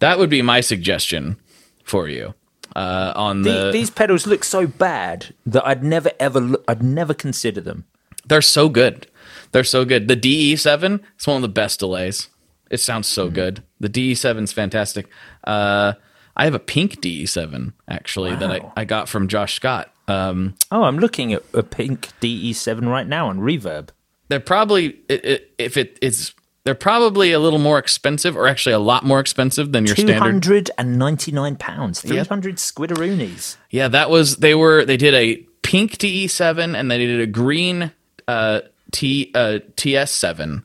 that would be my suggestion for you. Uh, on the, The- these pedals look so bad that I'd never ever look, I'd never consider them. They're so good. They're so good. The DE7 is one of the best delays. It sounds so Hmm. good. The DE7 is fantastic. Uh, I have a pink DE7 actually that I, I got from Josh Scott. Um, Oh, I'm looking at a pink DE7 right now on Reverb. they're probably if it is they're probably a little more expensive, or actually a lot more expensive than your Two standard. hundred and ninety nine pounds. Three hundred squidaroonies. Yeah, that was they were they did a pink DE7 and they did a green uh, T uh, TS7,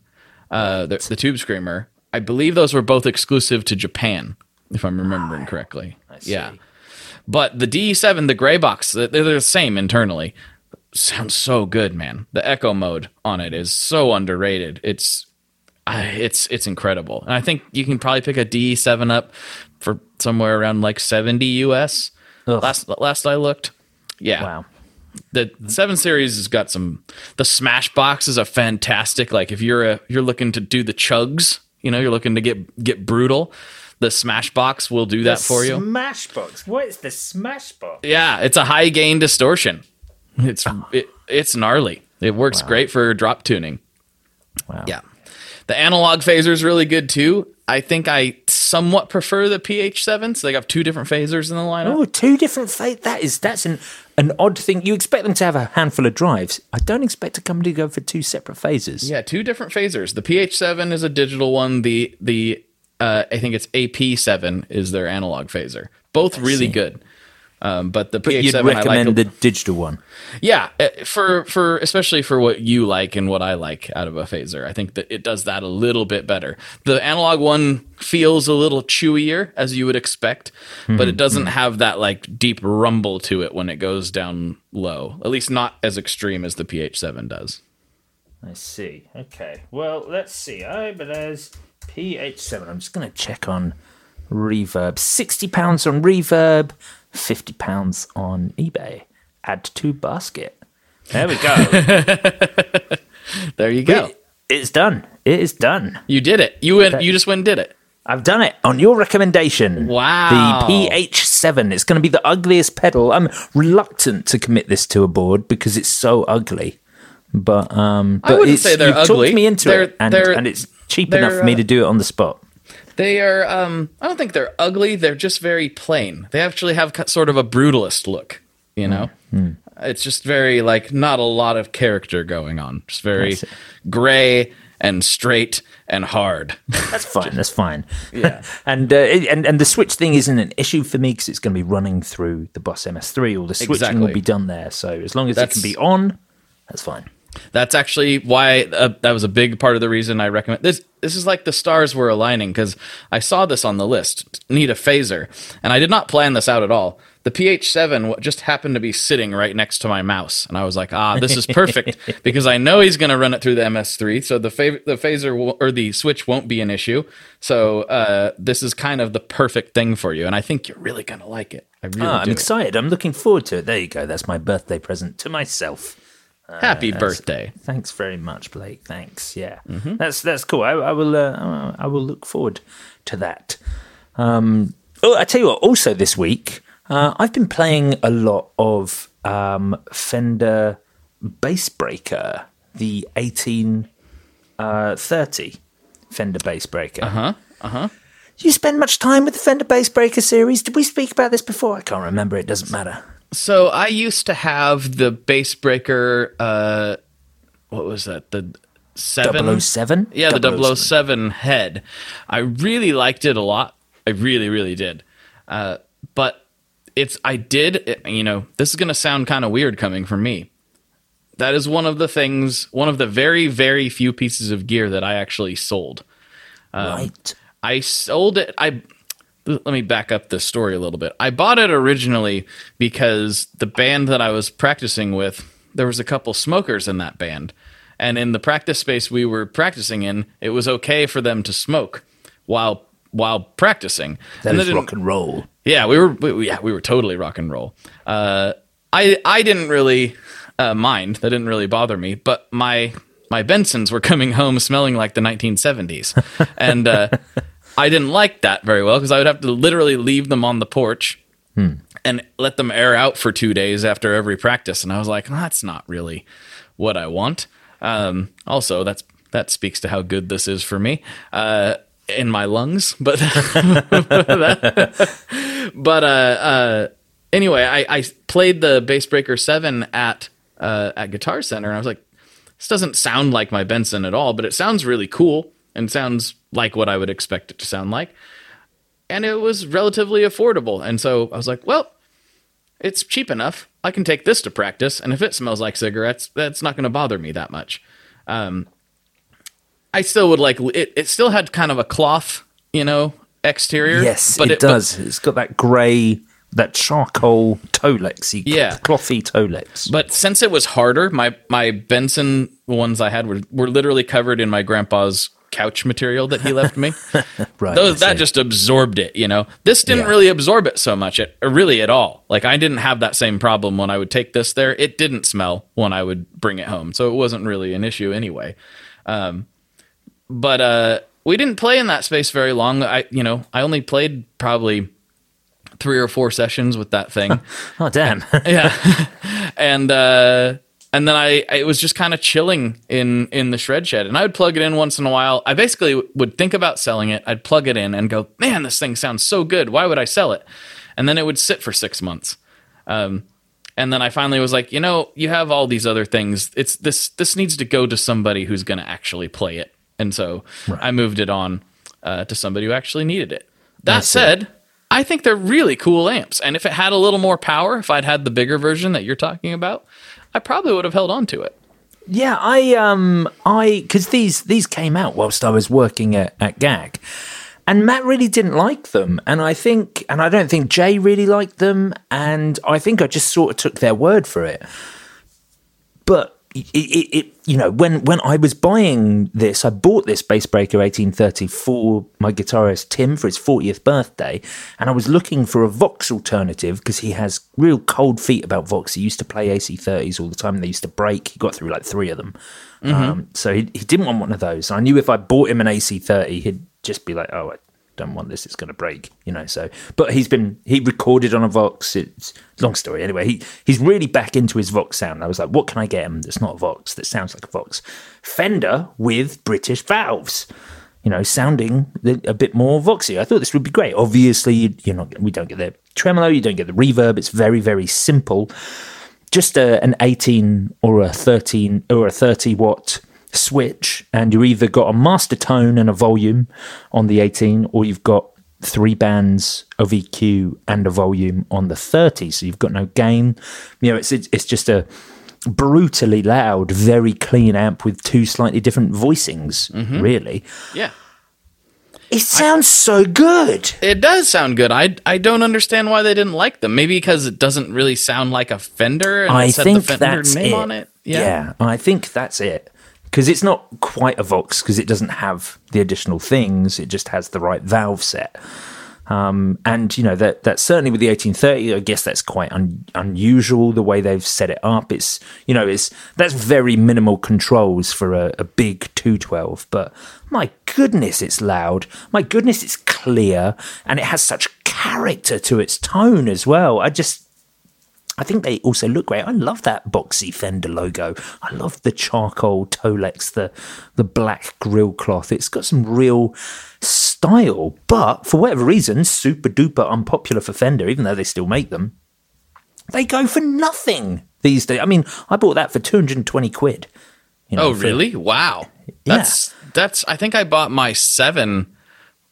uh, the, the Tube Screamer. I believe those were both exclusive to Japan, if I'm remembering correctly. Yeah, but the DE7, the gray box, they're the same internally. Sounds so good, man. The Echo mode on it is so underrated. It's I it's it's incredible, and I think you can probably pick a DE7 up for somewhere around like 70 US. Ugh. Last last I looked, yeah. Wow. The seven series has got some. The Smash box is a fantastic. Like if you're a you're looking to do the chugs, you know, you're looking to get get brutal. The Smash box will do that for you. Smashbox. What is the Smashbox? Yeah, it's a high gain distortion. It's it, it's gnarly. It works great for drop tuning. Wow. Yeah. The analog phaser is really good too. I think I somewhat prefer the PH7. So they got two different phasers in the lineup. Oh, two different fa- That is that's an an odd thing. You expect them to have a handful of drives. I don't expect a company to go for two separate phases. Yeah, two different phasers. The PH7 is a digital one. The the uh, I think it's AP7 is their analog phaser. Both really good. Um, but the But PH7 you'd I like recommend a- the digital one. Yeah, uh, for for especially for what you like and what I like out of a phaser, I think that it does that a little bit better. The analog one feels a little chewier, as you would expect, but it doesn't have that like deep rumble to it when it goes down low. At least not as extreme as the PH7 does. I see. Okay. Well, let's see. Oh, but there's PH7. I'm just going to check on Reverb. Sixty pounds on Reverb. Fifty pounds on eBay. Add to basket. There we go. There you go. It- it's done. It is done. You did it. You went. You just went and did it. I've done it on your recommendation. Wow. The PH7. It's going to be the ugliest pedal. I'm reluctant to commit this to a board because it's so ugly. But um, I wouldn't say they're you've talked me into They're- it, and, and it's cheap enough for me uh, to do it on the spot. They are. Um, I don't think they're ugly. They're just very plain. They actually have sort of a brutalist look. You know, it's just very like not a lot of character going on. Just very gray and straight and hard. That's fine. That's fine. Yeah. and, uh, and and the switch thing isn't an issue for me because it's going to be running through the Boss MS3. All the switching Exactly. will be done there. So as long as That's- it can be on, that's fine. That's actually why uh, that was a big part of the reason I recommend this. This is like the stars were aligning because I saw this on the list. Need a phaser, and I did not plan this out at all. The PH7 just happened to be sitting right next to my mouse, and I was like, "Ah, this is perfect," because I know he's going to run it through the MS3, so the fav- the phaser will, or the switch won't be an issue. So uh, this is kind of the perfect thing for you, and I think you're really going to like it. I really Ah, I'm do. excited. I'm looking forward to it. There you go. That's my birthday present to myself. Happy birthday! Thanks very much, Blake. Thanks. Yeah, Mm-hmm. that's that's cool. I, I will. Uh, I will look forward to that. Um, oh, I tell you what. Also, this week uh, I've been playing a lot of um, Fender Bass Breaker, the eighteen thirty uh, Fender Bass Breaker. Uh huh. Uh huh. You spend much time with the Fender Bass Breaker series? Did we speak about this before? I can't remember. It doesn't matter. So I used to have the bass breaker. Uh, what was that? The seven. 007? Yeah, the 007 head. I really liked it a lot. I really, really did. Uh, but it's I did. You know, this is going to sound kind of weird coming from me. That is one of the things. One of the very, very few pieces of gear that I actually sold. right. I sold it. I let me back up this story a little bit. I bought it originally because the band that I was practicing with, there was a couple smokers in that band. And in the practice space we were practicing in, it was okay for them to smoke while while practicing. That And is rock and roll. yeah, we were. We, yeah, we were totally rock and roll. Uh, I I didn't really uh, mind. That didn't really bother me. But my my Bensons were coming home smelling like the 1970s, and uh, I didn't like that very well because I would have to literally leave them on the porch and let them air out for two days after every practice. And I was like, that's not really what I want. Um, also, that's that speaks to how good this is for me uh, in my lungs. But but uh, uh, anyway, I, I played the Bass Breaker Seven at uh, at Guitar Center, and I was like, this doesn't sound like my Benson at all, but it sounds really cool and sounds like what I would expect it to sound like. And it was relatively affordable, and so I was like, well, it's cheap enough. I can take this to practice, and if it smells like cigarettes, that's not going to bother me that much. Um, I still would like it. It still had kind of a cloth, you know, exterior. Yes, but it, does. it's got that grey, that charcoal Tolexy, Yeah. clothy Tolex. But since it was harder, my my Benson ones I had were were literally covered in my grandpa's couch material that he left me. right, Those that just absorbed it, you know. This didn't Yeah. really absorb it so much, it, really at all. Like I didn't have that same problem when I would take this there. It didn't smell when I would bring it home, so it wasn't really an issue anyway. Um, but uh, we didn't play in that space very long. I, you know, I only played probably three or four sessions with that thing. Oh damn! yeah and uh and then I, I was just kind of chilling in in the shred shed. And i would plug it in once in a while. I basically would think about selling it. I'd plug it in and go man this thing sounds so good. Why would i sell it? And then it would sit for six months. Um and then i finally was like you know you have all these other things. It's this this needs to go to somebody who's going to actually play it. And so i moved it on uh, to somebody who actually needed it. That said I think they're really cool amps. And if it had a little more power, if I'd had the bigger version that you're talking about, I probably would have held on to it. Yeah, I um I because these these came out whilst I was working at, at GAK. And Matt really didn't like them. And I think and I don't think Jay really liked them. And I think I just sort of took their word for it. But it, it, it you know, when when I was buying this, I bought this Bass Breaker 1830 for my guitarist Tim for his 40th birthday, and I was looking for a Vox alternative because he has real cold feet about Vox. He used to play AC30s all the time. They used to break. He got through like three of them. Um, so he, he didn't want one of those. I knew if I bought him an AC30, he'd just be like, "Oh, I don't want this. It's going to break," you know. So, but he's been he recorded on a Vox. It's long story anyway. He he's really back into his Vox sound. I was like, "What can I get him that's not a Vox that sounds like a Vox?" Fender with British valves. You know, sounding a bit more voxy. I thought this would be great. Obviously, you- you're not. We don't get the tremolo. You don't get the reverb. It's very, very simple just a, an 18 or a 13 or a 30 watt switch and you either got a master tone and a volume on the 18 or you've got three bands of EQ and a volume on the 30 so you've got no gain you know it's it's, it's just a brutally loud very clean amp with two slightly different voicings mm-hmm. really Yeah. it sounds so good It does sound good. I, I don't understand why they didn't like them. Maybe because it doesn't really sound like a Fender and I it said think the Fender that's name it. on it. Yeah. I think that's it. Because it's not quite a Vox because it doesn't have the additional things. It just has the right valve set. Um, and you know that that's certainly with the 1830. I guess that's quite un- unusual the way they've set it up. It's you know it's that's very minimal controls for a, a big 212. But my goodness, it's loud. My goodness, it's clear, and it has such character to its tone as well. I just I think they also look great. I love that boxy Fender logo. I love the charcoal Tolex, the the black grill cloth. It's got some real style, but for whatever reason, super duper unpopular for Fender, even though they still make them. They go for nothing these days. I mean, I bought that for 220 quid. You know, Oh, for- really? Wow. That's that's. I think I bought my seven,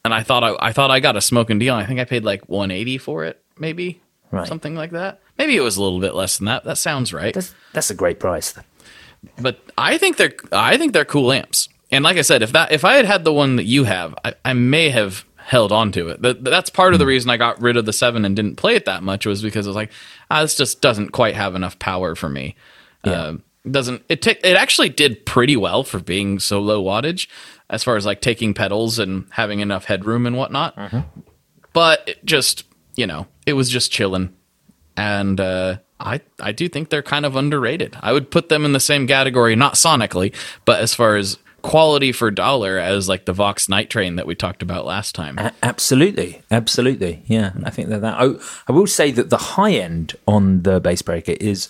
and I thought I, I thought I got a smoking deal. I think I paid like one eighty for it, maybe Right. something like that. Maybe it was a little bit less than that. That sounds right. That's, that's a great price. but I think they're I think they're cool amps. And like I said, if that if I had had the one that you have, I, I may have held on to it. That, that's part of the reason I got rid of the seven and didn't play it that much was because I was like, ah, this just doesn't quite have enough power for me. Uh, doesn't it? ta- it actually did pretty well for being so low wattage, as far as like taking pedals and having enough headroom and whatnot. But it just you know, it was just chilling, and uh, I I do think they're kind of underrated. I would put them in the same category, not sonically, but as far as quality for dollar as like the Vox Night Train that we talked about last time. A- absolutely, absolutely. Yeah, I think that that. I, I will say that the high end on the bass breaker is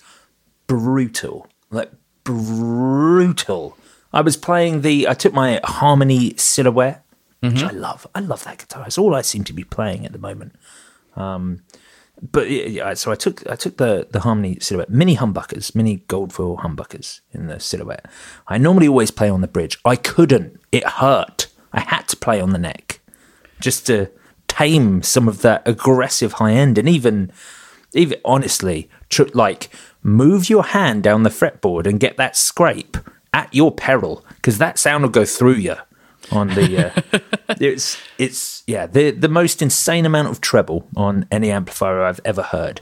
brutal, like brutal. I was playing the. I took my Harmony Silhouette, which I love. I love that guitar. It's all I seem to be playing at the moment. Um, but yeah, so I took I took the the Harmony Silhouette mini humbuckers, mini gold foil humbuckers in the Silhouette. I normally always play on the bridge. I couldn't. It hurt. I had to play on the neck just to tame some of that aggressive high end and even even honestly tr- like move your hand down the fretboard and get that scrape at your peril because that sound will go through you on the uh, it's it's yeah the the most insane amount of treble on any amplifier I've ever heard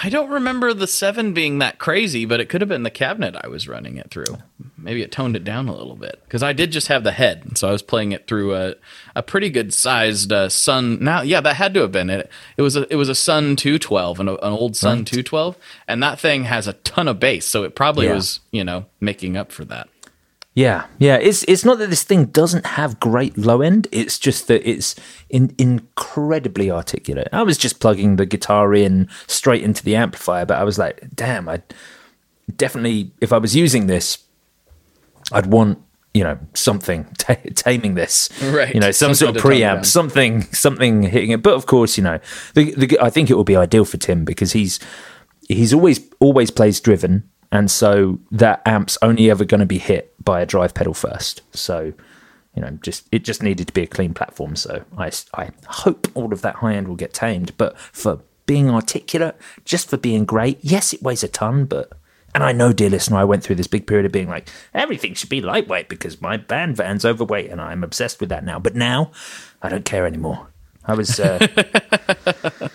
I don't remember the seven being that crazy, but it could have been the cabinet I was running it through. Maybe it toned it down a little bit because I did just have the head, so I was playing it through a a pretty good sized uh, Sunn. Now, yeah, that had to have been it. It was a it was a Sunn two twelve, an, an old Sunn two twelve, and that thing has a ton of bass, so it probably Yeah. was you know making up for that. Yeah, yeah. It's it's not that this thing doesn't have great low end. It's just that it's in, incredibly articulate. I was just plugging the guitar in straight into the amplifier, but I was like, damn, I definitely if I was using this, I'd want you know something ta taming this, Right. You know, some Something sort of to tone it down. preamp, something something hitting it. But of course, you know, the, the, I think it will be ideal for Tim because he's he's always always plays driven, and so that amp's only ever going to be hit by a drive pedal first. So you know, just it just needed to be a clean platform. So I I hope all of that high end will get tamed. But for being articulate, just for being great, yes, it weighs a ton, but. And I know, dear listener, I went through this big period of being like, everything should be lightweight because my band van's overweight and I'm obsessed with that now. But now, I don't care anymore. I was, uh,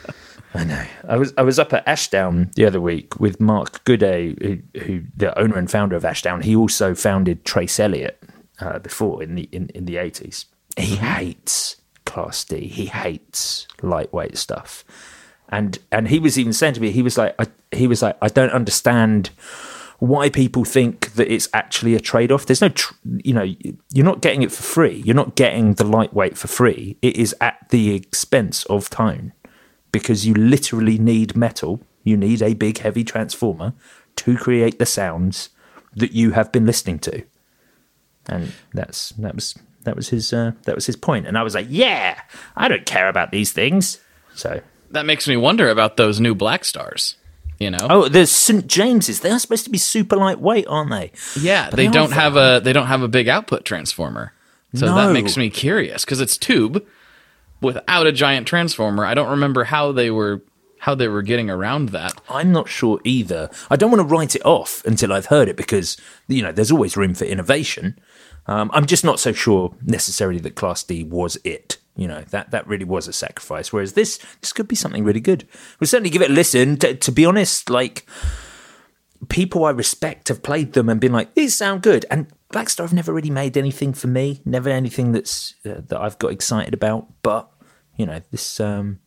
I know. I was I was up at Ashdown the other week with Mark Gooday, who, who the owner and founder of Ashdown. He also founded Trace Elliot uh, before in the in, in the eighties. He hates Class D. He hates lightweight stuff, and and he was even saying to me, he was like, I, he was like, I don't understand why people think that it's actually a trade off. There's no, tr- you know, you're not getting it for free. You're not getting the lightweight for free. It is at the expense of tone because you literally need metal. You need a big, heavy transformer to create the sounds that you have been listening to, and that's that was that was his uh, that was his point. And I was like, yeah, I don't care about these things. So That makes me wonder about those new Blackstars. You know, oh, there's St James's. They are supposed to be super lightweight, aren't they? Yeah, But they they don't have a they don't have a big output transformer. So No. that makes me curious because it's tube without a giant transformer. I don't remember how they were how they were getting around that. I'm not sure either. I don't want to write it off until I've heard it because you know there's always room for innovation. Um, I'm just not so sure necessarily that Class D was it. You know that that really was a sacrifice. Whereas this this could be something really good. We'll certainly give it a listen. To, to be honest, like people I respect have played them and been like these sound good. And Blackstar have never really made anything for me. Never anything that's uh, that I've got excited about. But you know this. Um,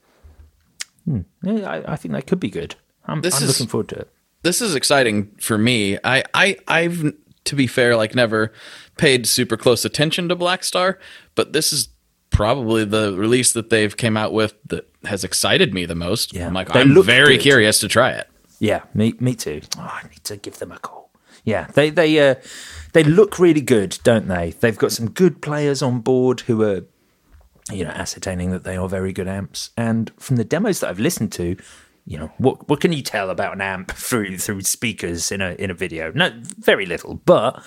hmm, yeah, I, I think that could be good. I'm, This I'm is- looking forward to it. This is exciting for me. I I I've to be fair like never paid super close attention to Blackstar, but this is probably the release that they've came out with that has excited me the most. Yeah. I'm like They I'm very good. curious to try it. Yeah, me me too. Oh, I need to give them a call. Yeah, they they uh, they look really good, don't they? They've got some good players on board who are, you know, ascertaining that they are very good amps. And from the demos that I've listened to, you know, what what can you tell about an amp through through speakers in a in a video? No, very little, but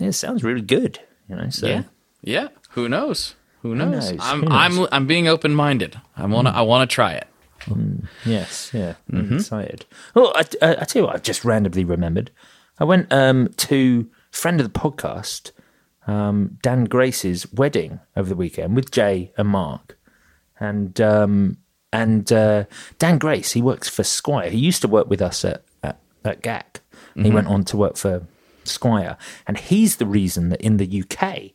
it sounds really good. You know, so Yeah. Yeah. Who knows? Who knows? knows? I'm Who knows? I'm I'm being open minded. I wanna hmm. I wanna try it. Hmm. Yes, yeah, I'm mm-hmm. excited. Oh, I, I, I tell you what, I've just randomly remembered. I went um, to friend of the podcast, um, Dan Grace's wedding over the weekend with Jay and Mark, and um, and uh, Dan Grace. He works for Squier. He used to work with us at at, at GAK. He went on to work for Squier, and he's the reason that in the UK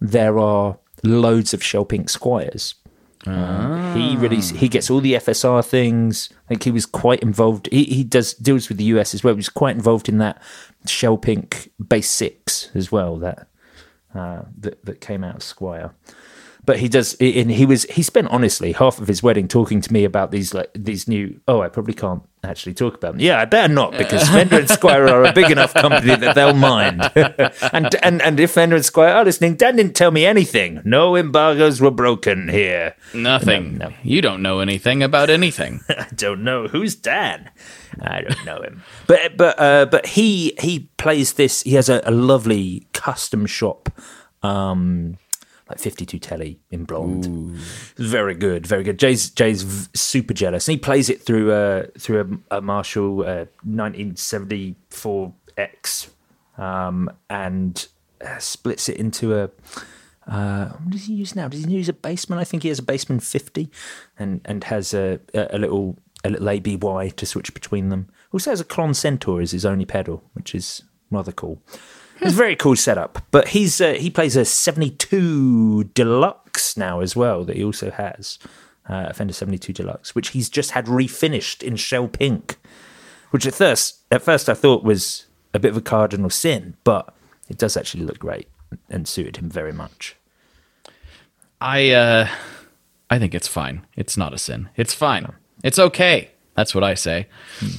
there are loads of Shell Pink Squiers. Um, he really he gets all the FSR things. I think he was quite involved. He he does deals with the US as well. He was quite involved in that Shell Pink Bass Six as well. That uh, that that came out of Squier. But he does, and he was he spent honestly half of his wedding talking to me about these like these new. Oh, I probably can't actually talk about them. Yeah, I better not because Fender and Squier are a big enough company that they'll mind. and and and if Fender and Squier are listening, Dan didn't tell me anything. No embargoes were broken here. Nothing. No, no. You don't know anything about anything. I don't know who's Dan. I don't know him, but but uh, but he he plays this. He has a, a lovely custom shop, um, like fifty two telly in blonde. Very good, very good. Jay's Jay's super jealous, and he plays it through a through a, a Marshall uh, nineteen seventy four X, um, and uh, splits it into a. Uh, what does he use now? Does he use a Bassman? I think he has a Bassman fifty, and and has a a, a little a little ABY to switch between them. Also has a Klon Centaur as his only pedal, which is rather cool. It's a very cool setup. But he's uh, he plays a seventy two deluxe now as well that he also has uh, Fender seventy two deluxe, which he's just had refinished in shell pink, which at first at first I thought was a bit of a cardinal sin, but it does actually look great and suited him very much. I uh I think it's fine. It's not a sin. It's fine. It's okay. That's what I say.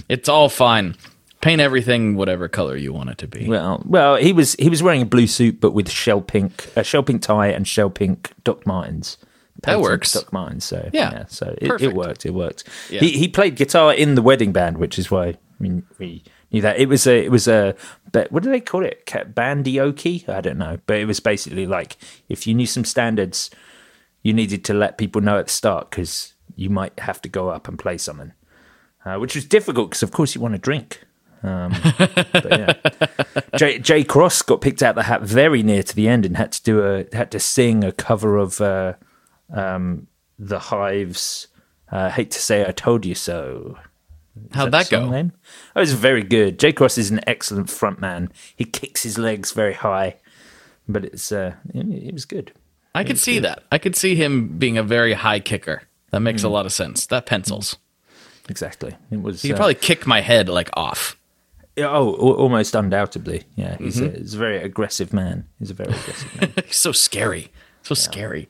It's all fine. Paint everything whatever color you want it to be. Well, well, he was he was wearing a blue suit, but with shell pink, a shell pink tie and shell pink Doc Martens. That works. Doc Martens. So Yeah. so it, it worked. It worked. Yeah. He he played guitar in the wedding band, which is why I mean we knew that it was a it was a but what do they call it? Bandioki? I don't know, but it was basically like if you knew some standards, you needed to let people know at the start because you might have to go up and play something, uh, which was difficult because of course you want to drink. Um, but yeah. Jay, Jay Cross got picked out the hat very near to the end and had to do a had to sing a cover of uh, um, the Hives. Uh, hate to say I told you so. How'd the that go? Name? That was very good. Jay Cross is an excellent frontman. He kicks his legs very high, but it's uh, it, it was good. I could see that. I could see him being a very high kicker. That makes Hmm. a lot of sense. That pencils. Exactly. It was. He could uh, probably kick my head like off. Yeah, oh, almost undoubtedly. Yeah, he's, Mm-hmm. a, he's a very aggressive man. He's a very aggressive man. He's so scary. So scary.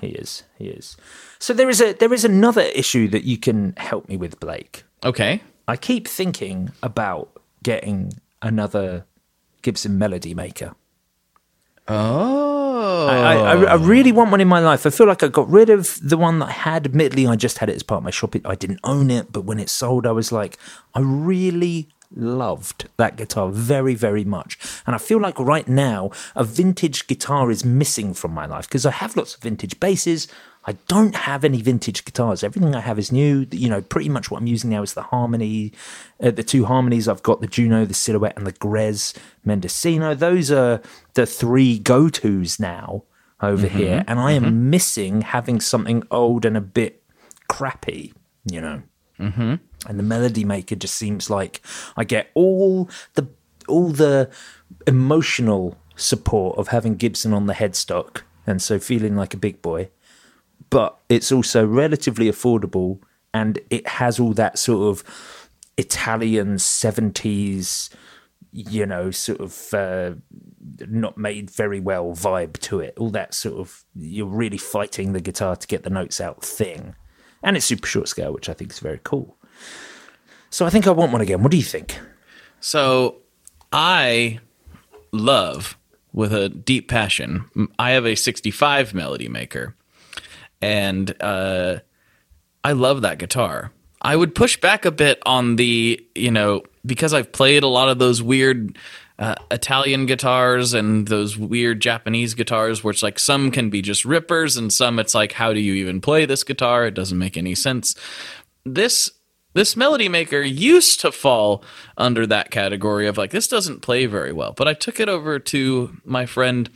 He is. He is. So there is a there is another issue that you can help me with, Blake. Okay. I keep thinking about getting another Gibson Melody Maker. Oh. I, I, I really want one in my life. I feel like I got rid of the one that I had. Admittedly, I just had it as part of my shop. I didn't own it, but when it sold, I was like, I really loved that guitar very, very much. And I feel like right now, a vintage guitar is missing from my life because I have lots of vintage basses. I don't have any vintage guitars. Everything I have is new. You know, pretty much what I'm using now is the Harmony, uh, the two Harmonies. I've got the Juno, the Silhouette, and the Grez Mendocino. Those are the three go tos now over here. And I am missing having something old and a bit crappy, you know. Mm-hmm. And the Melody Maker just seems like I get all the all the emotional support of having Gibson on the headstock, and so feeling like a big boy but it's also relatively affordable and it has all that sort of Italian 70s, you know, sort of uh, not made very well vibe to it. All that sort of, you're really fighting the guitar to get the notes out thing. And it's super short scale, which I think is very cool. So I think I want one again. What do you think? So I love with a deep passion. I have a 65 Melody Maker, and uh, I love that guitar. I would push back a bit on the, you know, because I've played a lot of those weird uh, Italian guitars and those weird Japanese guitars, where it's like some can be just rippers and some it's like, how do you even play this guitar? It doesn't make any sense. This this melody maker used to fall under that category of like this doesn't play very well but i took it over to my friend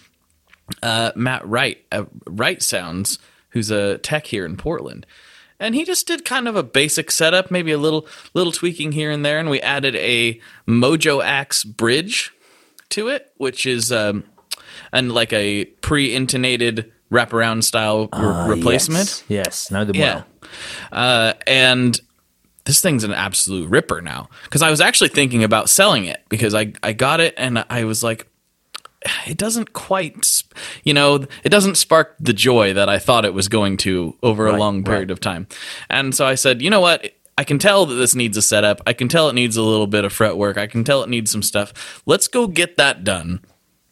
uh, matt wright uh, wright sounds who's a tech here in Portland. And he just did kind of a basic setup, maybe a little little tweaking here and there, and we added a Mojo Axe bridge to it, which is um, and like a pre-intonated wraparound style re- Ah, replacement. Yes, yes know them Yeah. well. Uh, and this thing's an absolute ripper now. Because I was actually thinking about selling it because I, I got it and I was like, it doesn't quite, you know, it doesn't spark the joy that I thought it was going to over a Right, long period right. of time. And so I said, you know what? I can tell that this needs a setup. I can tell it needs a little bit of fret work. I can tell it needs some stuff. Let's go get that done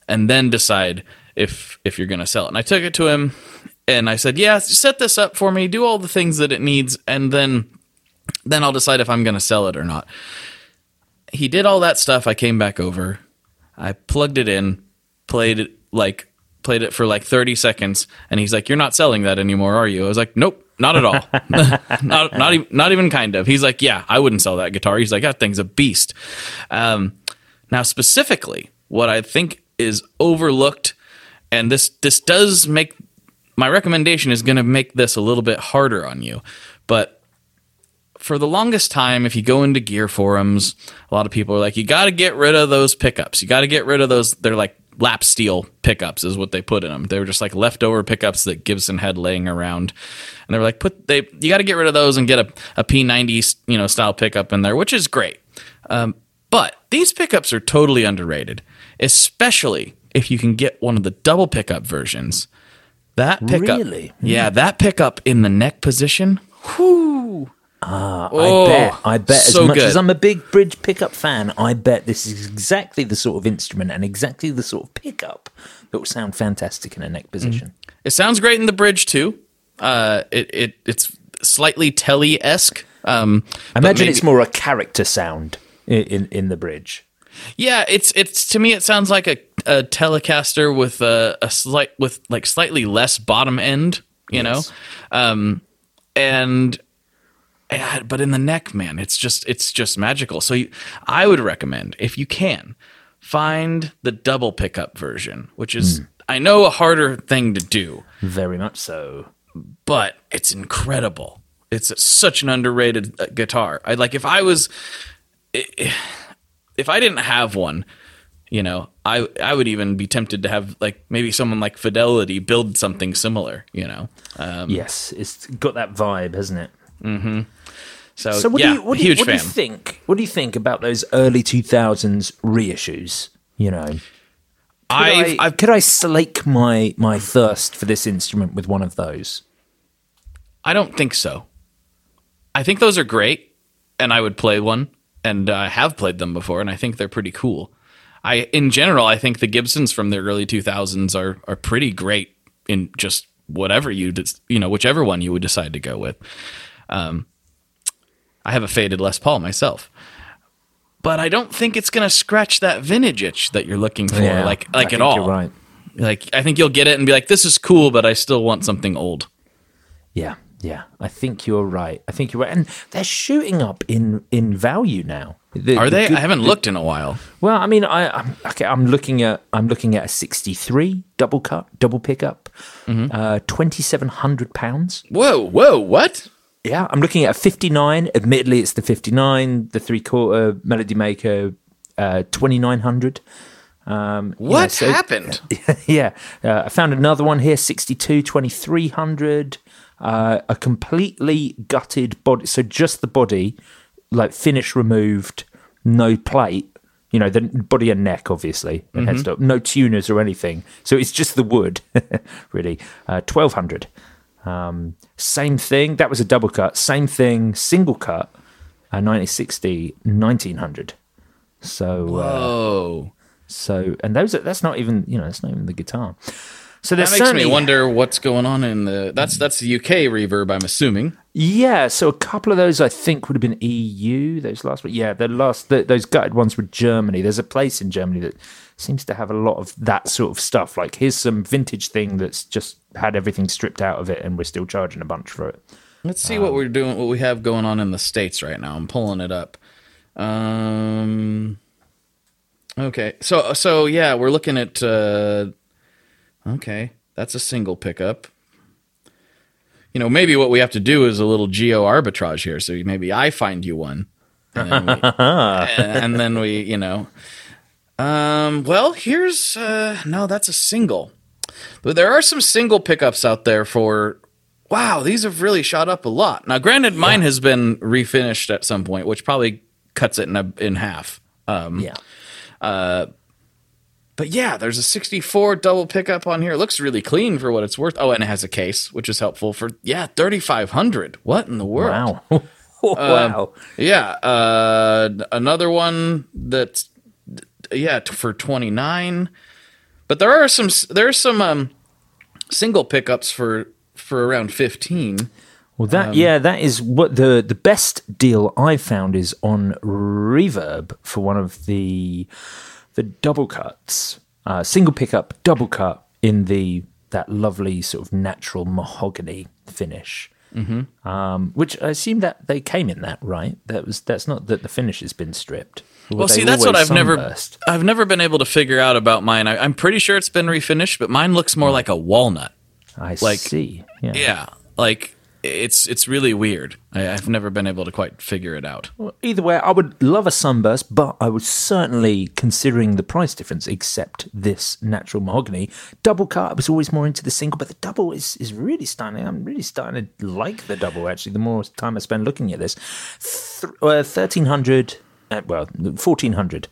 and then decide if if you're going to sell it. And I took it to him and I said, "Yeah, set this up for me. Do all the things that it needs and then then I'll decide if I'm going to sell it or not." He did all that stuff. I came back over. I plugged it in, played it like played it for like 30 seconds and he's like, "You're not selling that anymore, are you?" I was like, "Nope." Not at all. not not even not even kind of. He's like, "Yeah, I wouldn't sell that guitar." He's like, "That thing's a beast." Um, now, specifically, what I think is overlooked, and this this does make my recommendation is going to make this a little bit harder on you, but for the longest time, if you go into gear forums, a lot of people are like, you got to get rid of those pickups. You got to get rid of those. They're like lap steel pickups, is what they put in them. They were just like leftover pickups that Gibson had laying around, and they were like, put they you got to get rid of those and get a, a P90 you know style pickup in there, which is great. Um, but these pickups are totally underrated, especially if you can get one of the double pickup versions. That pickup, Really? yeah, that pickup in the neck position. Whoo! I Oh, bet. I bet. so as much good. as I'm a big bridge pickup fan, I bet this is exactly the sort of instrument and exactly the sort of pickup that will sound fantastic in a neck position. It sounds great in the bridge too. Uh, it, it it's slightly telly esque. Um, I imagine maybe- it's more a character sound in, in, in the bridge. Yeah, it's it's to me it sounds like a, a Telecaster with a, a slight with like slightly less bottom end, you Yes. know, um, and but in the neck, man, it's just it's just magical. So you, I would recommend if you can find the double pickup version, which is I know a harder thing to do. Very much so. but it's incredible. It's such an underrated uh, guitar. I like if I was if I didn't have one, you know, I I would even be tempted to have like maybe someone like Fidelity build something similar, you know. Um, Yes, it's got that vibe, hasn't it? So, So what yeah, do you what, do you, huge what do you think? What do you think about those early two thousands reissues? You know, could I, I've could I slake my my thirst for this instrument with one of those? I don't think so. I think those are great, and I would play one, and I have played them before, and I think they're pretty cool. I, in general, I think the Gibsons from the early 2000s are are pretty great in just whatever you you know whichever one you would decide to go with. Um, I have a faded Les Paul myself, but I don't think it's gonna scratch that vintage itch that you're looking for, like like think at all. You're right. Like I think you'll get it and be like, this is cool, but I still want something old. Yeah, yeah. I think you're right. I think you're right. And they're shooting up in in value now. The- Are the they? good- I haven't looked in a while. Well, I mean, I, I'm okay. I'm looking at I'm looking at a 63 double cut double pickup, Mm-hmm. uh, 2,700 pounds. Whoa, whoa, what? Yeah, I'm looking at a 59. Admittedly, it's the 59, the three quarter Melody Maker, uh, 2,900. Um, yeah, What so- happened? yeah, uh, I found another one here, 62, 2300. Uh, a completely gutted body, so just the body, like finish removed, no plate. You know, the body and neck, obviously, and headstock, no tuners or anything. So it's just the wood, really. Uh, 1200. Um, same thing. That was a double cut. Same thing, single cut. Uh, 1960, 1900. So, uh, Oh, so, and those are, that's not even, you know, that's not even the guitar. So that makes me wonder what's going on in the. That's that's the UK reverb, I'm assuming. yeah. So a couple of those I think would have been EU. Those last, but yeah, the last, the, those gutted ones were Germany. There's a place in Germany that seems to have a lot of that sort of stuff. Like here's some vintage thing that's just had everything stripped out of it, and we're still charging a bunch for it. Let's see what we're doing, what we have going on in the states right now. I'm pulling it up. Um. Okay, so so yeah, we're looking at. Uh, okay, that's a single pickup. you know, maybe what we have to do is a little geo arbitrage here. So maybe I find you one, and then we, and then we you know, um, well, here's uh, no, that's a single. But there are some single pickups out there for. Wow, these have really shot up a lot. Now, granted, mine has been refinished at some point, which probably cuts it in a, in half. Um, Yeah. but yeah, there's a 64 double pickup on here. It looks really clean for what it's worth. Oh, and it has a case, which is helpful for yeah, 3500. What in the world? Wow. wow. Yeah, uh another one that's yeah, t- for 29. But there are some there are some um single pickups for for around 15. Well, that yeah, that is what the the best deal I found is on Reverb for one of the the double cuts, uh, single pickup double cut in the that lovely sort of natural mahogany finish. Mm-hmm. Um, which I assume that they came in that right. That was that's not that the finish has been stripped. Well, see, that's what I've never I've never been able to figure out about mine. I, I'm pretty sure it's been refinished, but mine looks more like a walnut. I like- see. Yeah. Yeah, like it's it's really weird. I, I've never been able to quite figure it out. Well, either way, I would love a sunburst, but I would certainly, considering the price difference, accept this natural mahogany. Double cut, I was always more into the single, but the double is, is really stunning. I'm really starting to like the double, actually, the more time I spend looking at this. Th- uh, 1300 uh, well, 1400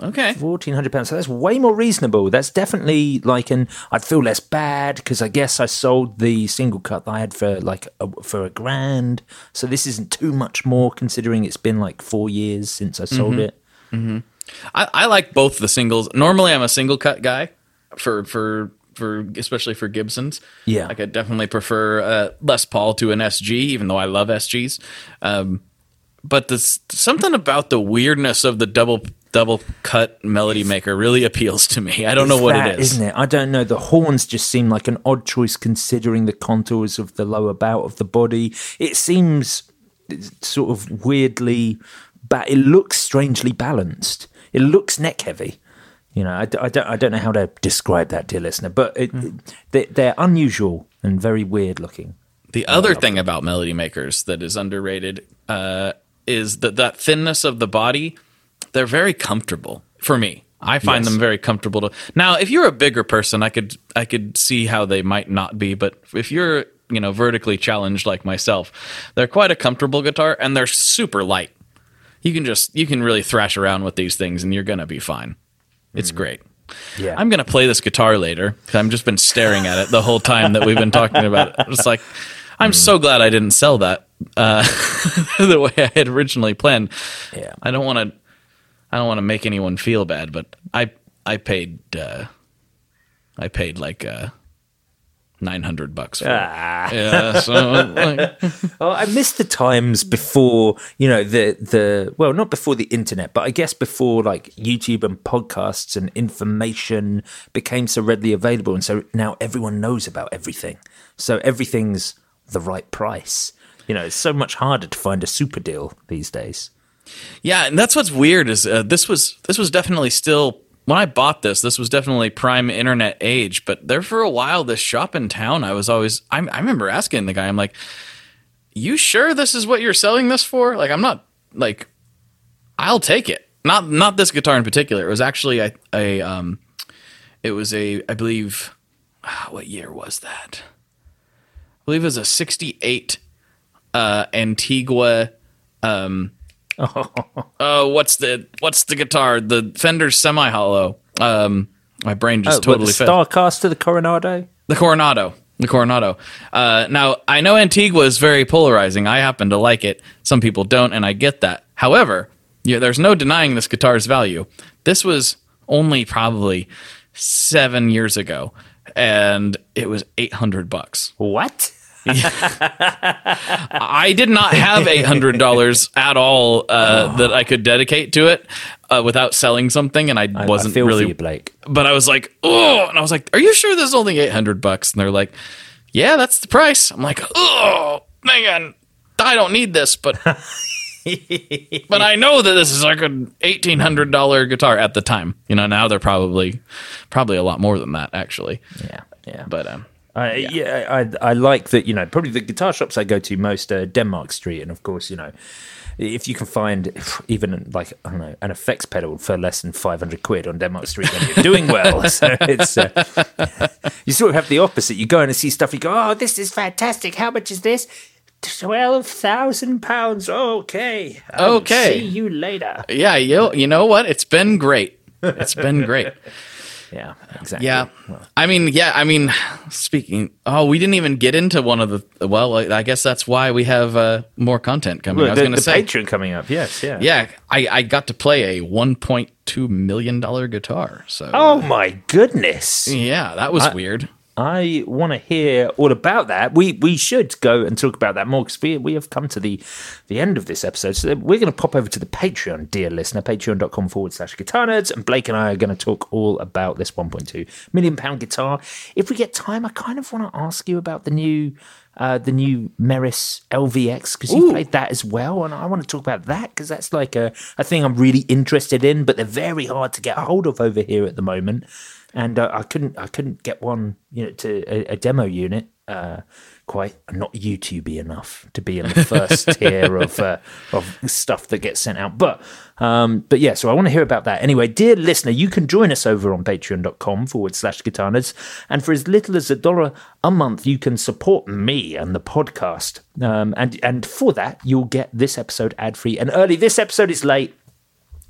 Okay. Fourteen hundred pounds. So that's way more reasonable. That's definitely like an. I'd feel less bad because I guess I sold the single cut that I had for like a, for a grand. So this isn't too much more considering it's been like four years since I sold it. I, I like both the singles. Normally, I'm a single cut guy for for for especially for Gibsons. Yeah. Like I could definitely prefer uh, Les Paul to an SG, even though I love SGs. Um, but this something about the weirdness of the double double cut melody maker really appeals to me. I don't know what that, it is. isn't it? I don't know. The horns just seem like an odd choice considering the contours of the lower bout of the body. It seems sort of weirdly, but it looks strangely balanced. It looks neck heavy. You know, I, I don't, I don't know how to describe that, dear listener, but it, Hmm. they, they're unusual and very weird looking. The other thing about melody makers that is underrated uh, is that that thinness of the body. They're very comfortable for me. I find Yes. them very comfortable to. Now, if you're a bigger person, I could I could see how they might not be, but if you're you know vertically challenged like myself, they're quite a comfortable guitar and they're super light. You can just you can really thrash around with these things and you're gonna be fine. It's mm. great. Yeah. I'm gonna play this guitar later. 'cause I've just been staring at it the whole time that we've been talking about it. It's like I'm so glad I didn't sell that uh, the way I had originally planned. Yeah. I don't want to. I don't want to make anyone feel bad, but I I paid uh, I paid like uh, nine hundred bucks for Ah. it. Yeah, so like, Oh, I missed the times before, you know, the the well, not before the internet, but I guess before like YouTube and podcasts and information became so readily available, and so now everyone knows about everything. So everything's the right price. You know, it's so much harder to find a super deal these days. Yeah, and that's what's weird is uh, this was this was definitely still when I bought this. This was definitely prime internet age, but there for a while, this shop in town, I was always I, I remember asking the guy, I'm like, "You sure this is what you're selling this for?" Like, I'm not like, I'll take it. Not not this guitar in particular. It was actually a, a um, it was a I believe, ah, what year was that? I believe it was a '68 uh, Antigua. Um, Oh, what's the what's the guitar? The Fender semi hollow. Um, my brain just Oh, totally the failed. Starcaster, the Coronado. The Coronado. The Coronado. Uh, now I know Antigua is very polarizing. I happen to like it. Some people don't, and I get that. However, yeah, there's no denying this guitar's value. This was only probably seven years ago, and it was eight hundred bucks. What? I did not have eight hundred dollars at all uh, that I could dedicate to it uh, without selling something, and I I, wasn't I really. you, Blake. But I was like, oh, and I was like, are you sure this is only eight hundred bucks? And they're like, yeah, that's the price. I'm like, oh man, I don't need this, but but I know that this is like an eighteen hundred dollar guitar at the time. You know, now they're probably probably a lot more than that actually. Yeah, yeah. But um, Uh, yeah, I, I like that. You know, probably the guitar shops I go to most are Denmark Street, and of course, you know, if you can find even like I don't know an effects pedal for less than five hundred quid on Denmark Street, then you're doing well. so it's uh, you sort of have the opposite. You go in and see stuff, you go, "Oh, this is fantastic! How much is this?" Twelve thousand pounds. Okay. I'll Okay. See you later. Yeah, you you know what? It's been great. It's been great. Yeah. Exactly. Yeah. I mean, yeah, I mean, speaking, oh, we didn't even get into one of the, well, I guess that's why we have uh, more content coming. I was going to say, Patreon coming up. Yes. Yeah. yeah, I, I got to play a $1.2 million guitar. So, Oh my goodness. yeah, that was weird. I want to hear all about that. We we should go and talk about that more because we we have come to the the end of this episode. So we're going to pop over to the Patreon, dear listener, patreon.com forward slash guitar nerds. And Blake and I are going to talk all about this 1.2 million pound guitar. If we get time, I kind of want to ask you about the new. Uh, the new Meris LVX because you played that as well, and I want to talk about that because that's like a, a thing I'm really interested in. But they're very hard to get a hold of over here at the moment and uh, I couldn't I couldn't get one you know to a, a demo unit uh, quite not YouTubey enough to be in the first tier of uh, of stuff that gets sent out. But um, but yeah, so I want to hear about that. Anyway, dear listener, you can join us over on patreon.com forward slash Guitarnerds. And for as little as a dollar a month, you can support me and the podcast. Um, and and for that, you'll get this episode ad free and early. This episode is late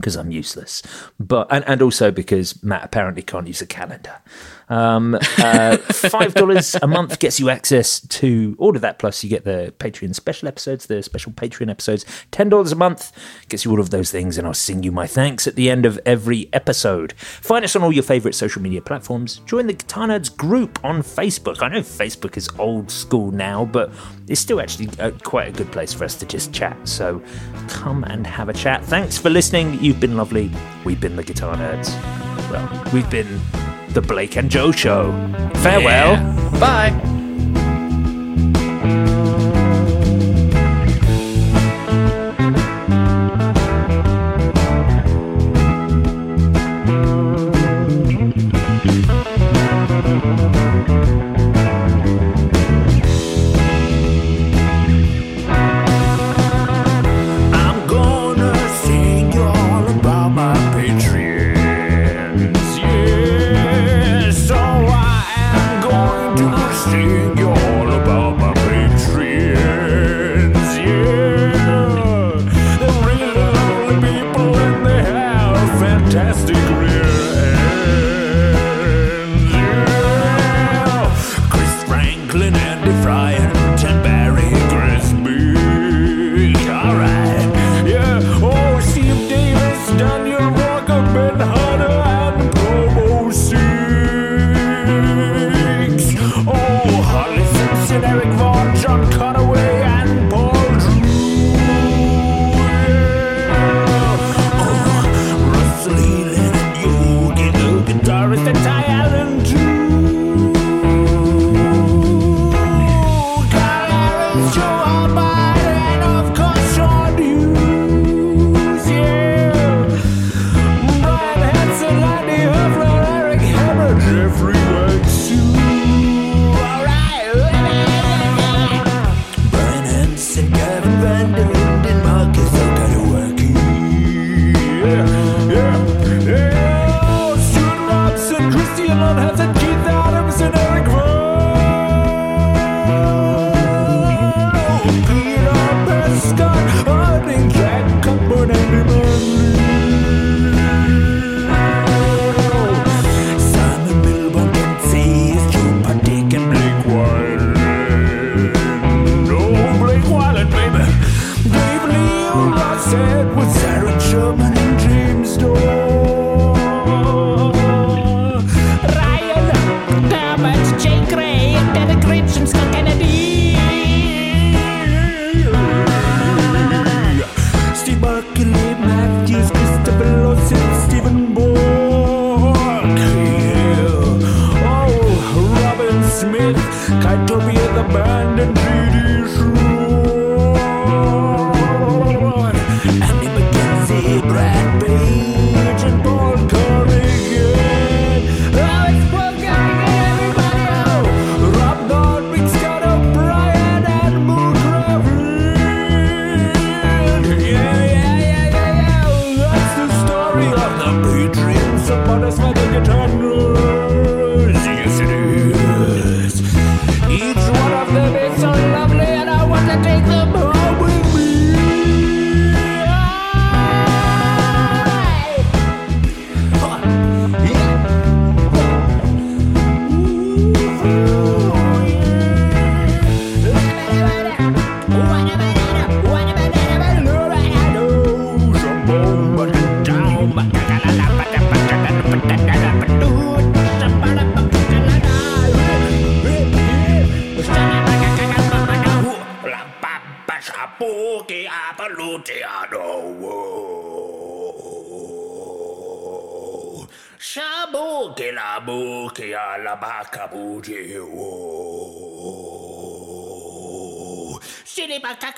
because I'm useless, but and, and also because Matt apparently can't use a calendar. Um, uh, Five dollars a month gets you access to all of that. Plus, you get the Patreon special episodes, the special Patreon episodes. Ten dollars a month gets you all of those things, and I'll sing you my thanks at the end of every episode. Find us on all your favorite social media platforms. Join the Guitar Nerds group on Facebook. I know Facebook is old school now, but it's still actually uh, quite a good place for us to just chat. So come and have a chat. Thanks for listening. You've been lovely. We've been the Guitar Nerds. Well, we've been the Blake and Joe Show. Farewell. Bye.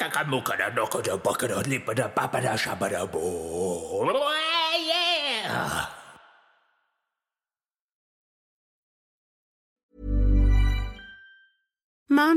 katakanmu kada no kada bakada lipada papada sabada bo.